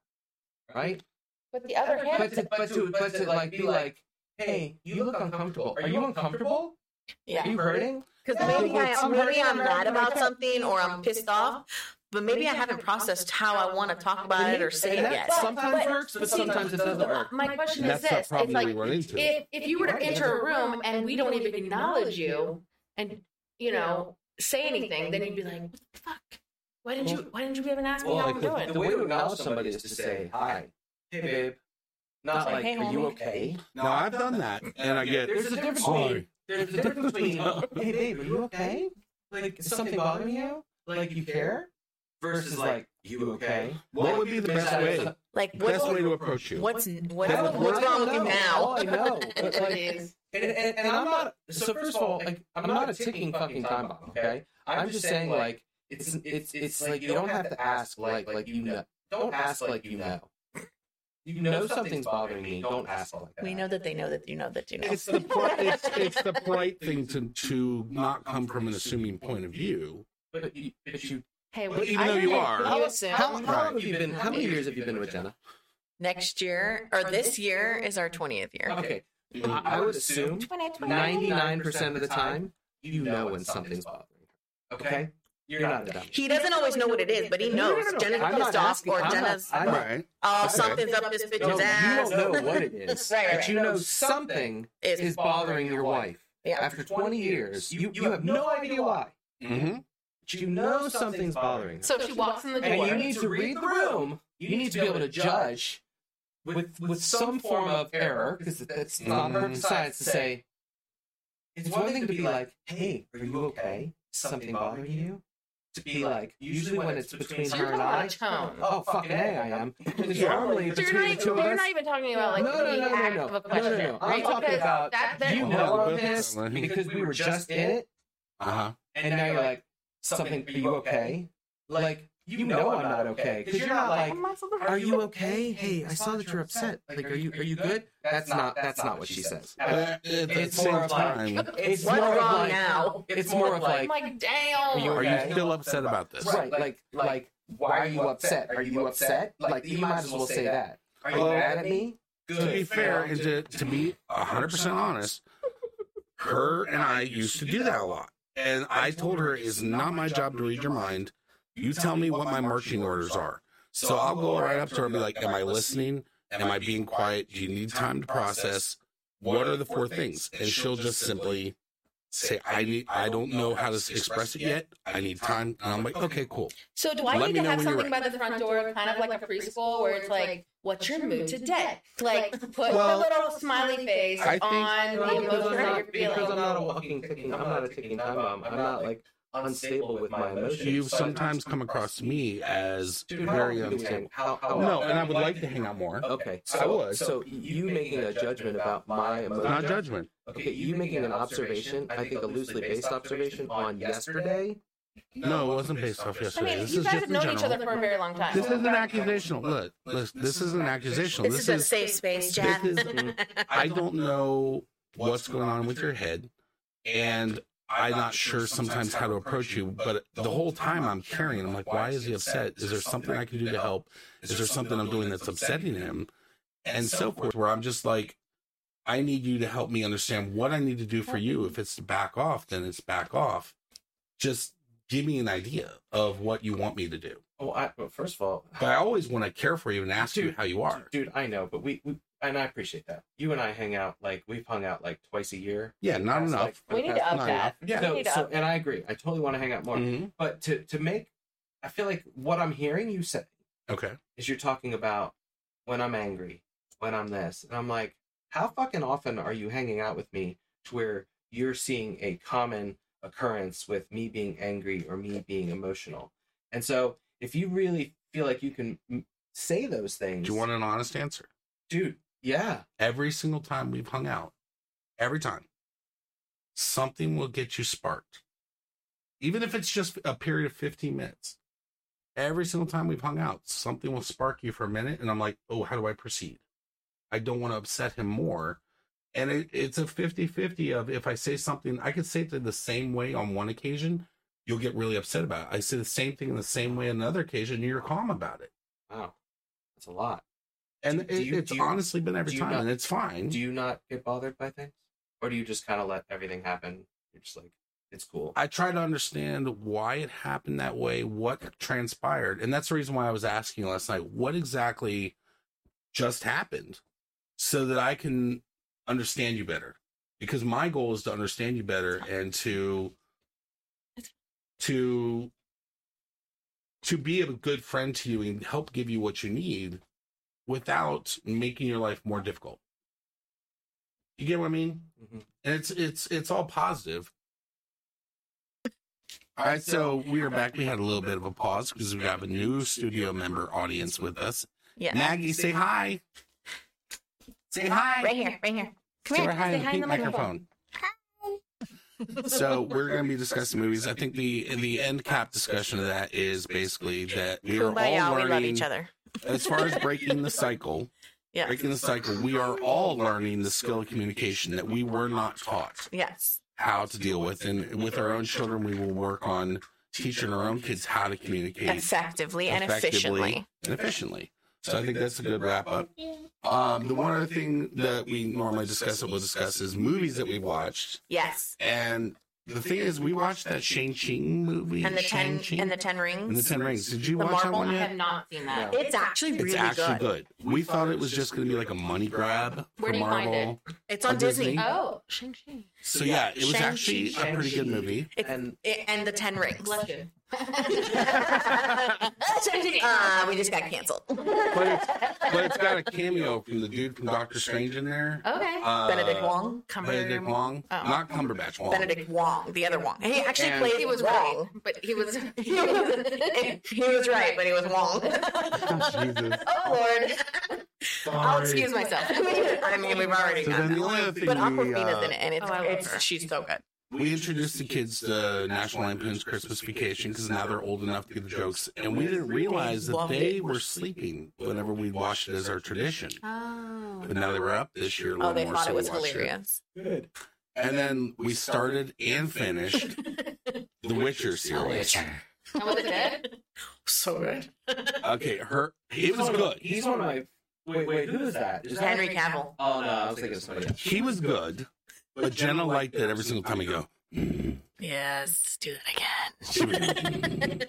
it? Right? But the other hand, But to, but to, but to like be like, hey, you look uncomfortable. Are you uncomfortable? Yeah. Are Yeah. you hurting? Because Yeah, maybe, I, I'm maybe hurting, I'm I'm mad about something or I'm pissed off, but maybe I haven't processed how I want to talk about it or say it yet. Sometimes But- works, but sometimes it doesn't work. My question is this: It's like we run if if you were to enter a room and we don't even acknowledge you and you know say anything, then you'd be like, "What the fuck? Why didn't you? Why didn't you even ask me Well, how like I'm the, doing?" the way to acknowledge somebody is to say, hi, hey, babe. Not Like, like, "Hey, are you homie." okay? Now I've done that, and I get There's a difference between there's a difference between *laughs* hey babe, are you okay? Like is something bothering you? Like you care? Versus like you okay? What would be the best way? Like, best way to approach you. what's what, That's what's wrong with you now? Oh, I know. *laughs* But like, Please. and, and, and I'm not. So first of all, like I'm not a ticking fucking time bomb. Okay, I'm just saying like it's it's it's like you don't have to ask like like you know. Don't ask like you know. You know something's bothering me. Don't ask like that. We know that they know that you know that you know. It's the pol- it's, it's the *laughs* polite thing to to not come from an assuming point of view. But you, but you Hey, But we- even I though you are- you assume. How, how long Right. have you been? How many years have you been with Jenna? Next year or this year is our twentieth year. Okay, I, I would assume 20, ninety-nine percent of the time you know when something's bothering her. Okay, you're not a dummy. He doesn't always know what it is, but he No, no, knows no, no. Jenna's I'm pissed off asking- or I'm not- Jenna's I'm not- Right. oh Okay. something's up this bitch's No, you don't know what it is, *laughs* Right, right, but you know something Is- is bothering your wife. Yeah. After 20 years, you, you have no idea why. Mm-hmm. But you know something's bothering her. So she walks in the door. And you need to read the room. You need to be able to judge with with some form of error, because it's not her Mhm. science to say. It's one thing to be like, "Hey, are you okay? Something bothering you?" To be like, usually when it's between So her and I. about tone. Oh fucking a, I am. Because Yeah. normally So you're between not, the even, two of you're not even talking about like No, no, the no, no, act no. of a No, no, question, no. I'm talking Because about that, that, You know I'm the business pissed line. because we were just *laughs* in it, Uh huh. and now you're like, something. Are you okay? Like you know I'm not okay because you're not like, are you okay? Hey, I saw that you're upset. Like, *laughs* are you are you good? That's not that's not what she says. But at the It's same more of like- time, It's What's more wrong like, now? It's more of I'm like, like, damn. you are you still upset about this? right? Like like why are you upset? Are you upset? Like you might as well say that. Are you mad at me? To be fair and to, to be 100% honest, her and I used to do that a lot. And I told her it's not my job to read your mind. You tell me what my marching orders are. So I'll go right up to her and be like, Am I listening? Am I being quiet? Do you need time to process? What are the four things? And she'll just simply say, I need I don't know how to express it yet. I need time. And I'm like, okay, cool. So do I Let need to have when you're something by the front door, kind of like a preschool, where it's like, "What's your mood today?" Like, put Well, the little smiley face I think- on the because emotion I'm that not, you're because I'm not a walking ticking. I'm not a ticking time bomb. I'm not like unstable with my emotions. You've but- sometimes come across me as Dude, how very long have we unstable. been- How, how No, and I would like to hang out more. Okay, so, I would. So you making a judgment about my emotions? Not judgment. Okay, you making an observation. I think a loosely based observation on yesterday No, it wasn't based off yesterday. I mean, this you is guys just have known general. each other for a very long time. This isn't accusational. Look, listen, this isn't accusational. This, This, is a safe space, Jen. is- mm-hmm. I don't know what's going on with your head, and I'm not sure sometimes how to approach you. But the whole time I'm caring. I'm like, why is he upset? Is there something I can do to help? Is there something I'm doing that's upsetting him? And so forth. Where I'm just like, I need you to help me understand what I need to do for you. If it's to back off, then it's back off. Just give me an idea of what you want me to do. Oh, I, well, first of all, But I always want to care for you and ask you how you are. dude. I know, but we, we and I appreciate that. You and I hang out like we've hung out like twice a year. Yeah, not Past, enough. like, We need to up that. enough. Yeah. So, so up and I agree. I totally want to hang out more. Mhm. But to to make, I feel like what I'm hearing you say Okay. is you're talking about when I'm angry, when I'm this, and I'm like, how fucking often are you hanging out with me to where you're seeing a common occurrence with me being angry or me being emotional? And so, if you really feel like you can say those things, Do you want an honest answer? dude? Yeah, Every single time we've hung out, every time, something will get you sparked. Even if it's just a period of 15 minutes. Every single time we've hung out, something will spark you for a minute. And I'm like, oh, how do I proceed? I don't want to upset him more. And it, it's a 50 50 of if I say something, I could say it the same way on one occasion, you'll get really upset about it. I say the same thing in the same way on another occasion, and you're calm about it. wow, that's a lot. And Do it, you- it's do you- honestly been every time, not- and it's fine. Do you not get bothered by things, or do you just kind of let everything happen? You're just like, it's cool. I try to understand why it happened that way, what transpired. And that's the reason why I was asking last night, what exactly just happened so that I can understand you better. Because my goal is to understand you better and to to to be a good friend to you and help give you what you need without making your life more difficult. You get what I mean? Mhm. And it's it's it's all positive. All right, so we are back. We had a little bit of a pause because we have a new studio member audience with us. Yeah. Maggie, say hi. Say hi. Right here, right here. Come Say here. hi Say in hi in pink the microphone. microphone. so we're going to be *laughs* discussing movies. I think the the end cap discussion of that is basically that we are Kumbaya, all we learning. love each other. As far as breaking the cycle, Yeah. breaking the cycle, we are all learning the skill of communication that we were not taught Yes. how to deal with, and with our own children, we will work on teaching our own kids how to communicate Effectively and efficiently. and efficiently. So I think that's a good wrap up. Um, the one other thing that we normally discuss that we'll discuss is movies that we watched. Yes. And the thing is, we watched that Shang Ching movie. And the ten Shang-Chi and the ten rings. and the Ten Rings. Did you The watch that Marvel one I yet? have not seen that. No. It's actually really good. It's actually good. good. We thought it was just going to be like a money grab Where for do you find Marvel. It's on On Disney. Disney? Oh, Shang-Chi. So yeah, it was Shang-Chi. actually a pretty good movie. It's, And it, and the ten rings. Bless *laughs* uh, we just got canceled. But it's, but it's got a cameo from the dude from Doctor Strange in there. Okay. Uh, Benedict Wong. Cumber- Benedict Wong, Oh. not Cumberbatch Wong. Benedict Wong, the other Wong. He actually And- played. He was wrong, but he was. he was, *laughs* *laughs* he was right, but he was Wong. Jesus. oh Lord, I'll excuse myself. *laughs* I mean, we've already So got then that the only other thing But we, Awkwafina's uh, in it, and it's, Oh, I love it's her. she's so good. we introduced the kids to National Lampoon's Christmas Vacation because now they're old enough to get the jokes, and we didn't realize that they were sleeping whenever we watched it as our tradition. Oh. But now they were up this year. A Oh, they more, thought so it was watched hilarious. good. And then we started and finished *laughs* the Witcher series. And was it good? *laughs* So good. Okay, her it was good. He's one of my. Wait, wait, who is that? Is that Henry Cavill. Oh no, I was thinking of somebody else. He was good, but Jenna liked it every single time we go. "Mm." Yes, do that again. She was-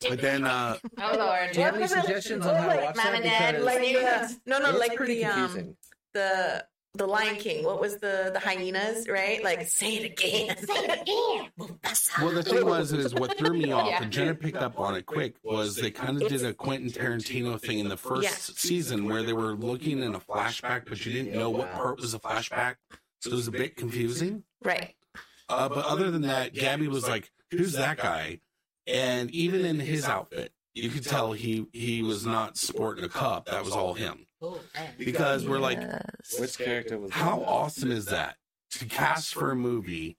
*laughs* but then uh Oh Lord. Do you have any suggestions on how to watch Mom that? and Dad, Because like uh, no, no, it's like pretty the um, confusing. the the Lion King. What was the the hyenas? Right? Like say it again. Say it again. *laughs* Well, the thing was, is what threw me *laughs* off, Yeah. and Jenna picked up on it quick, was they kind of did a Quentin Tarantino thing in the first Yeah. season where they were looking in a flashback, but you didn't know what part was a flashback, so it was a bit confusing. Right. Uh, but other than that, Gabby was like, "Who's that guy?" And even in his outfit, you could tell he he was not sporting a cup. That was all him. Because we're like, Which character was how awesome is that to cast for a movie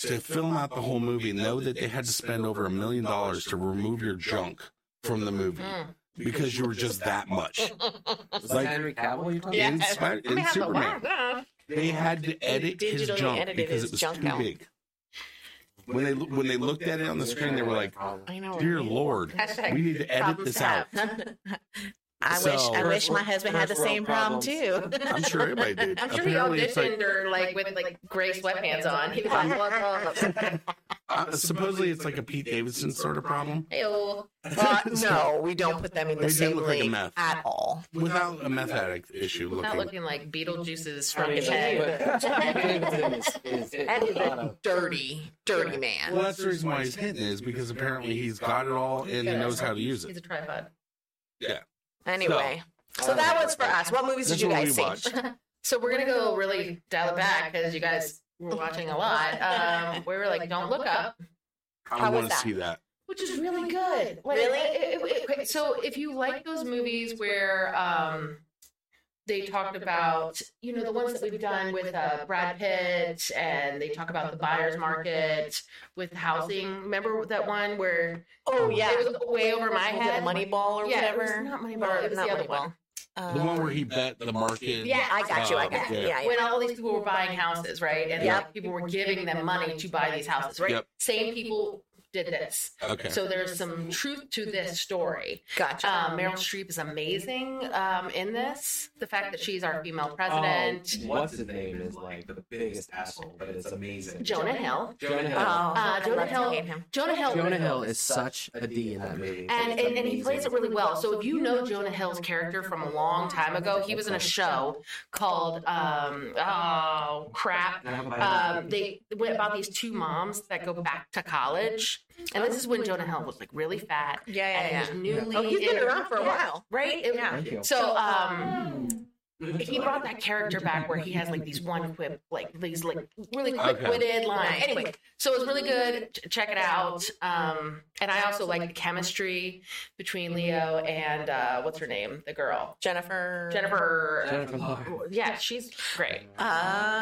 to film out the whole movie know that they had to spend over a million dollars to remove your junk from the movie Mm. because you were just that much. *laughs* Is Like- Henry Cavill you're talking Yeah. In, Spider- I in have to Superman, laugh. they had to edit his Digitally junk because it was too out. big. When they when they looked at it on the screen, they were like, "Dear? Lord, we need to edit this out." *laughs* I So- wish I wish my husband had the same problem too. I'm sure *laughs* everybody did. I'm sure he Apparently, it's like- auditioned or like with like gray sweatpants on. He was like, "What's up?" *laughs* *laughs* uh, supposedly it's like a Pete Davidson sort of problem Heyo. Uh, no, we don't put them in the They didn't same look like a league meth. at all. without a meth addict issue Not looking. looking like Beetlejuice's I from mean, his head. Davidson is, is, That is a a- dirty, dirty man. Well, that's the reason why he's hitting is because apparently he's got it all and he knows how to use it. He's it. a tripod. Anyway, so that was for us. What movies did That's you what we guys see? watched. *laughs* So we're gonna go really dial it back because you guys were watching a lot. Um, we were like, *laughs* "Don't look up," I How was want to that? see that. which is really good. Like, Really? it- it- it- so if you like those movies where um, they talked about, you know, the ones that we've done with uh, Brad Pitt, and they talk about the buyer's market with housing. Remember that one where Oh yeah, it was way over my head? Moneyball or yeah, whatever. it was not Moneyball. It was the other Moneyball. one. The one where he bet the market. Yeah, I got you. I got you. Uh, Yeah, yeah. when all these people were buying houses, right? And Yep. like, people were giving them money to buy these houses, right? Yep. Same people did this. Okay. So there's some truth to this story. Gotcha. Um, Meryl Streep is amazing um, in this. The fact that she's our female president. Oh, what's his name is like the biggest asshole, but it's amazing. Jonah Hill. Jonah Hill. Oh, Uh, I Jonah Hill. him. Jonah Hill. Jonah Hill is such a D in that movie. And, and, and he plays it really well. So if you know Jonah Hill's character from a long time ago, he was in a show called um, oh crap. Um, they went about these two moms that go back to college, and this is when Jonah Hill was like really fat Yeah, yeah, and yeah. was newly Oh, he's been around for a Yeah, while. right? Yeah. Thank you. So um, he brought that character back where he has like these one quip, like these like really quick witted lines. Anyway, so it was really good. Check it out. Um, and I also like the chemistry between Leo and uh, what's her name, the girl, Jennifer. Jennifer. Jennifer Lawrence. Yeah, she's great. Oh.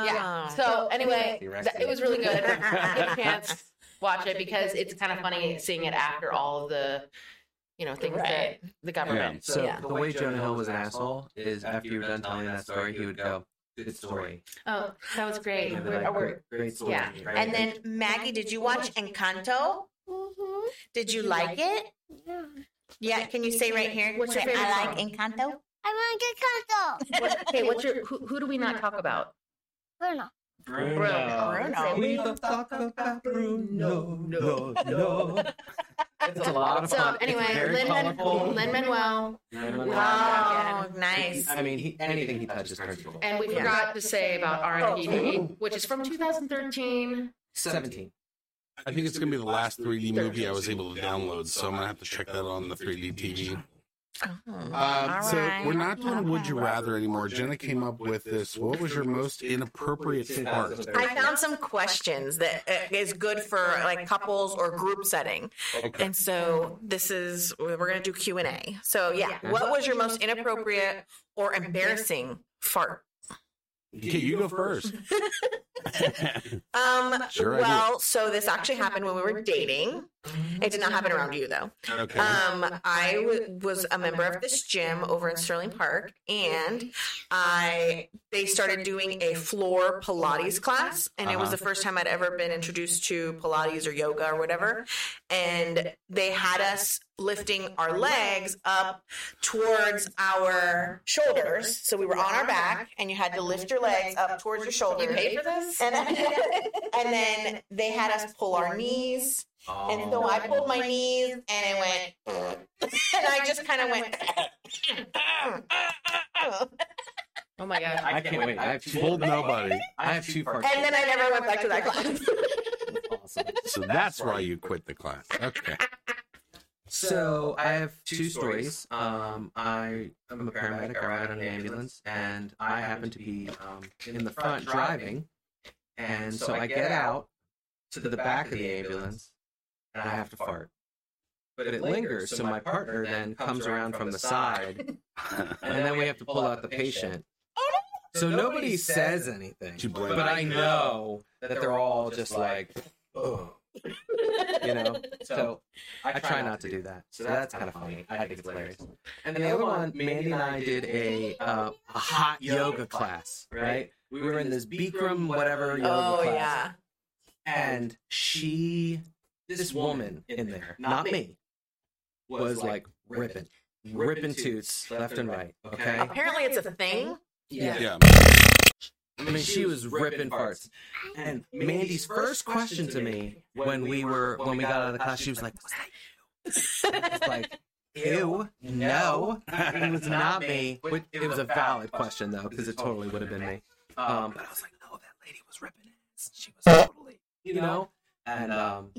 Yeah. So anyway, th- it was really good. *laughs* Get a chance, watch it because it's kind of funny seeing it after all of the, you know, things Right. that the government. Yeah. So Yeah. the way Jonah Hill was an asshole is after you were done telling that story, he would go, "Good story." Oh, that was great. And We're- then, like, we're- great, great story. yeah. right? And then Maggie, did you watch Encanto? Mhm. Did you like it? Yeah. Yeah. Can you say right here? What's your favorite I like song? Encanto. I want to get what, okay, what's your who, who do we not talk about? Bruno. Bruno. We don't talk about Bruno. No, no. no. It's a lot of So fun. anyway, it's very Lin. Manuel, Oh, nice. I mean, he, anything he touches turns gold. and we Yeah. forgot to say about oh, R.I.P.D., which is from 2013. Seventeen. I think it's gonna be the last 3D movie I was able to download, so I'm gonna have to check that on the 3D TV. Oh, Um, so right. we're not doing Would You Rather anymore. Jenna came up with this. What was your most inappropriate fart? I found some questions that uh, good for like couples or group setting. Okay. And so this is we're going to do Q&A. So yeah, what was your most inappropriate or embarrassing fart? Okay, you go first. *laughs* Um Sure well, so this actually happened when we were dating. It did not happen around you though. Okay. Um, I w- was a member of this gym over in Sterling Park, and I they started doing a floor Pilates class, and it was Uh-huh. the first time I'd ever been introduced to Pilates or yoga or whatever. And they had us lifting our legs up towards our shoulders, so we were on our back, and you had to lift your legs up towards your shoulders. You paid for this? And, *laughs* and then they had us pull our knees. And so I pulled my knees and it went, *laughs* and I just kind of went. *laughs* Oh my god! I can't wait. I have. Told nobody. I have two parts. And then I never went back to that class. *laughs* Awesome. So that's why you quit the class. Okay. So I have two stories. Um, I am a paramedic. I ride on an ambulance, and I happen to be um, in the front driving. And so I get out to the back of the ambulance, and I have to fart. But it lingers, so my partner then comes around from the side, *laughs* *laughs* and then we have to pull out the patient. So nobody says anything, You but. I know that they're all just like, oh, you know. *laughs* So I try not to do that. So that's kind of funny. I think it's hilarious. And the other one, Mandy and I did a uh, a hot yoga class. Right? We were in this Bikram whatever yoga Oh class, yeah. and she, this woman in there, not me, was like ripping, ripping toots left and right. Okay. Apparently, it's a thing. Yeah. Yeah. I mean, she was ripping parts. And Mandy's first question to me when we were when we got out of the class, she was like, "Was that you?" *laughs* I like, "Ew, no, it was not me." Which- It was a valid question though, because it totally would have been me. Um, but I was like, "No, that lady was ripping ass. She was *laughs* totally, you know." And um,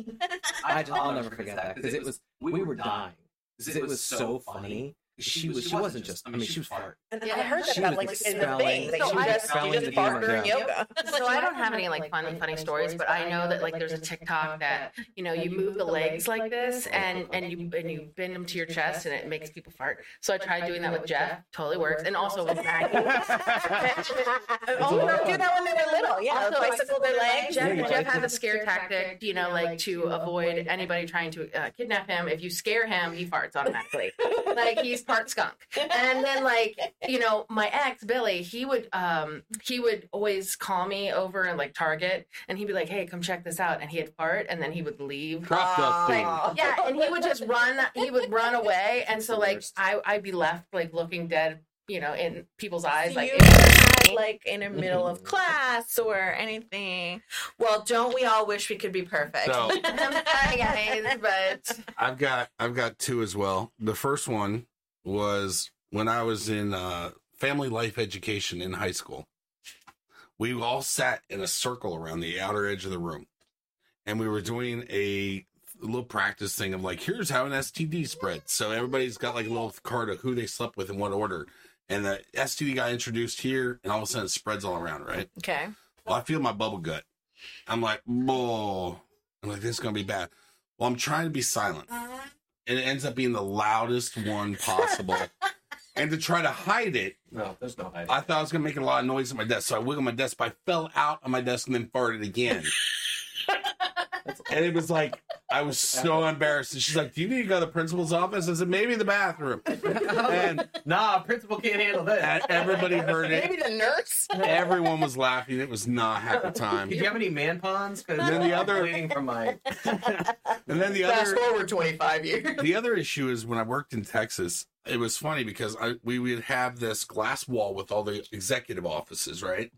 I, I'll never forget that because it was we were dying. because it was so funny. She was she wasn't just I mean she was fart. And Yeah, I heard that she about like in the thing. Like, So you I- just, expelling you the just fart during yeah. yoga. *laughs* So I don't have any like fun funny stories, but I know that like there's a TikTok that you know you move the legs like this and and you and you bend them to your chest and it makes people fart. So I tried doing that with Jeff, totally works, and also with Maggie. *laughs* *laughs* Oh, don't that when they were little. Yeah, Also, bicycle their legs. Jeff, Jeff has a scare tactic, you know, like to avoid anybody trying to uh, kidnap him. If you scare him, he farts automatically. like he's part skunk. *laughs* And then like, you know, my ex, Billy, he would um he would always call me over in like Target and he'd be like, Hey, come check this out. And he'd fart and then he would leave. Crop dusting. Aw. Yeah, and he would just run he would run away. *laughs* And so like. I I'd be left like looking dead, you know, in people's eyes. So Like you it never was had like in the middle of class or anything. Well, don't we all wish we could be perfect? So- I'm sorry guys, but I've got I've got two as well. The first one was when I was in uh, family life education in high school. We all sat in a circle around the outer edge of the room, and we were doing a little practice thing of like, here's how an STD spreads. So everybody's got like a little card of who they slept with in what order, and the STD got introduced here, and all of a sudden it spreads all around, right? okay. Well, I feel my bubble gut. I'm like, oh, I'm like, this is gonna be bad. Well, I'm trying to be silent, and it ends up being the loudest one possible. *laughs* and to try to hide it, No, there's no hiding. I thought I was gonna make a lot of noise at my desk, so I wiggled my desk, but I fell out on my desk and then farted again. *laughs* and it was like I was so embarrassed. And she's like, "Do you need to go to the principal's office?" I said, "Maybe the bathroom." *laughs* and nah, principal can't handle this. and everybody heard it. Maybe the nurse. Everyone was laughing. It was not half the time. Did you have any man pawns? Because And then the other- waiting for my *laughs* And then the Fast other forward 25 years. the other issue is when I worked in Texas, it was funny because I we would have this glass wall with all the executive offices, right?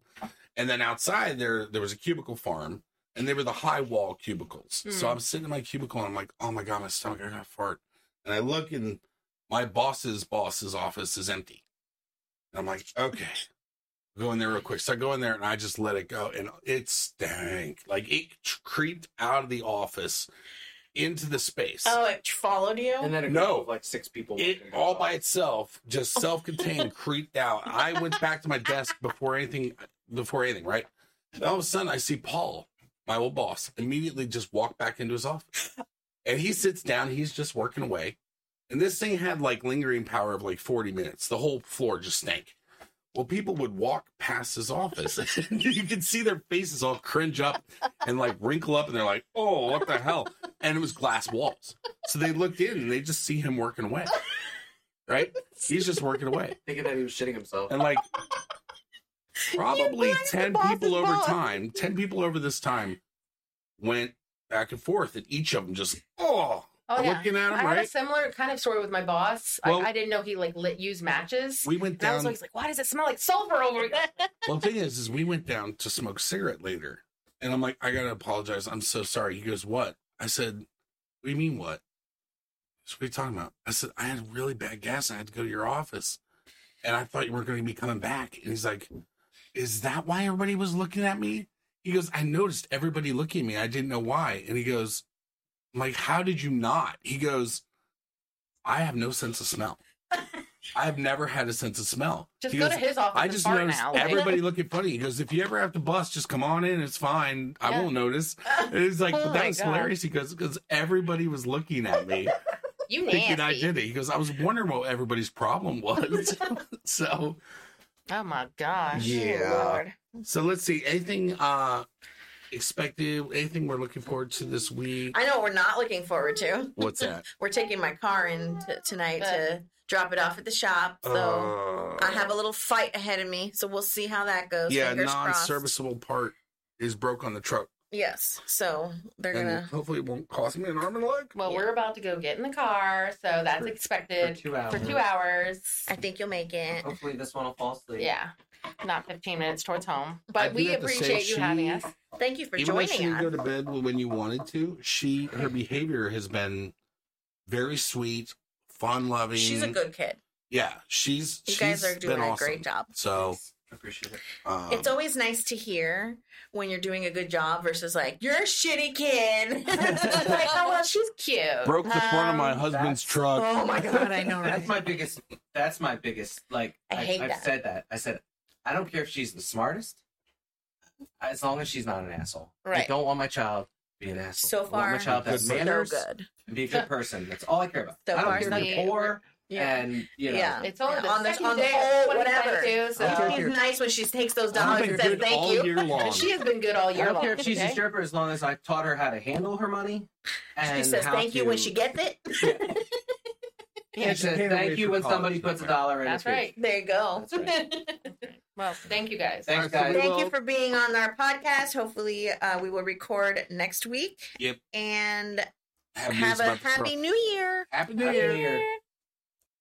And then outside there there was a cubicle farm, and they were the high wall cubicles. So Hmm. I'm sitting in my cubicle and I'm like, oh my god, my stomach, I got to fart. And I look and my boss's boss's office is empty. And I'm like, okay. Go in there real quick. So I go in there and I just let it go, and it stank. Like it creeped out of the office into the space. Oh, it followed you? and then a No. like six people. it all by. by itself, just *laughs* self-contained, creeped out. I went back to my desk before anything, before anything, right? And all of a sudden, I see Paul, my old boss, immediately just walked back into his office, and he sits down. He's just working away, and this thing had like lingering power of like forty minutes. The whole floor just stank. Well, people would walk past his office, *laughs* and you could see their faces all cringe up and like wrinkle up, and they're like, "Oh, what the hell?" And it was glass walls, so they looked in and they just see him working away right? He's just working away. thinking that he was shitting himself. And like probably 10 people over time, 10 people over this time went back and forth, and each of them just, oh, Oh, yeah. looking at him I him, had a right? similar kind of story with my boss. Well- I, I didn't know he like lit used matches. We went and I was down. always like, why does it smell like sulfur over here? Well, the thing is, is we went down to smoke cigarette later. And I'm like, I gotta apologize. I'm so sorry. He goes, What? I said, What do you mean what? What are you talking about? I said, I had really bad gas and I had to go to your office. And I thought you weren't gonna be coming back. And he's like, Is that why everybody was looking at me? He goes, I noticed everybody looking at me. I didn't know why. And he goes, like, how did you not? He goes, I have no sense of smell. *laughs* I have never had a sense of smell. Just He go goes, to his office. I just noticed now. everybody *laughs* looking funny. He goes, if you ever have to bust, just come on in. It's fine. I Yeah. won't notice. *laughs* And he's like, Oh that was God. hilarious. He goes, because everybody was looking at me you thinking I did it. He goes, I was wondering what everybody's problem was. so, Oh my gosh. Yeah. Oh, Lord. So let's see. Anything uh expected? Anything we're looking forward to this week? I know what we're not looking forward to. What's that? *laughs* We're taking my car in t- tonight to drop it off at the shop. So Uh, I have a little fight ahead of me. So we'll see how that goes. yeah, non-serviceable part is broke on the truck, Yes. So they're and gonna. hopefully it won't cost me an arm and a leg. Well, Yeah. we're about to go get in the car, so that's For- expected for two hours. For two hours. I think you'll make it. Hopefully this one will fall asleep. Yeah, not 15 minutes towards home. But do we have say appreciate you she- having us. Thank you for Even though she joining didn't go to bed when you wanted to, she her behavior has been very sweet, fun loving. She's a good kid. Yeah, she's. You she's guys are doing been a awesome. great job. So Appreciate it. um, It's always nice to hear when you're doing a good job versus like you're a shitty kid. *laughs* like, oh well, she's cute. broke the front of my Um, husband's truck. oh my god, I know, right? That's my biggest. That's my biggest. Like I hate have that. said that. I said I don't care if she's the smartest, as long as she's not an asshole. Right. I Right. don't want my child to be an asshole. So I want far, my child to have Good. so manners good. and be a good person. That's all I care about. So I don't far, care so if you're good. poor Yeah. and you know. Yeah. It's only Yeah, the on the- on the day whole, of whatever. 2022, so Okay. She's nice when she takes those dollars and says thank all you. year *laughs* long. she has been good all I year don't long. care if she's a stripper as long as I taught her how to handle her money. And She says how thank you when she gets it. Yeah, *laughs* She says thank you when college somebody puts a dollar in. That's her right. There you go. *laughs* well, thank you guys. Thanks, All right, so guys. Thank will- you for being on our podcast. Hopefully, uh, we will record next week. Yep. And Have, have a happy truck. new year. Happy New Happy Year. New Year.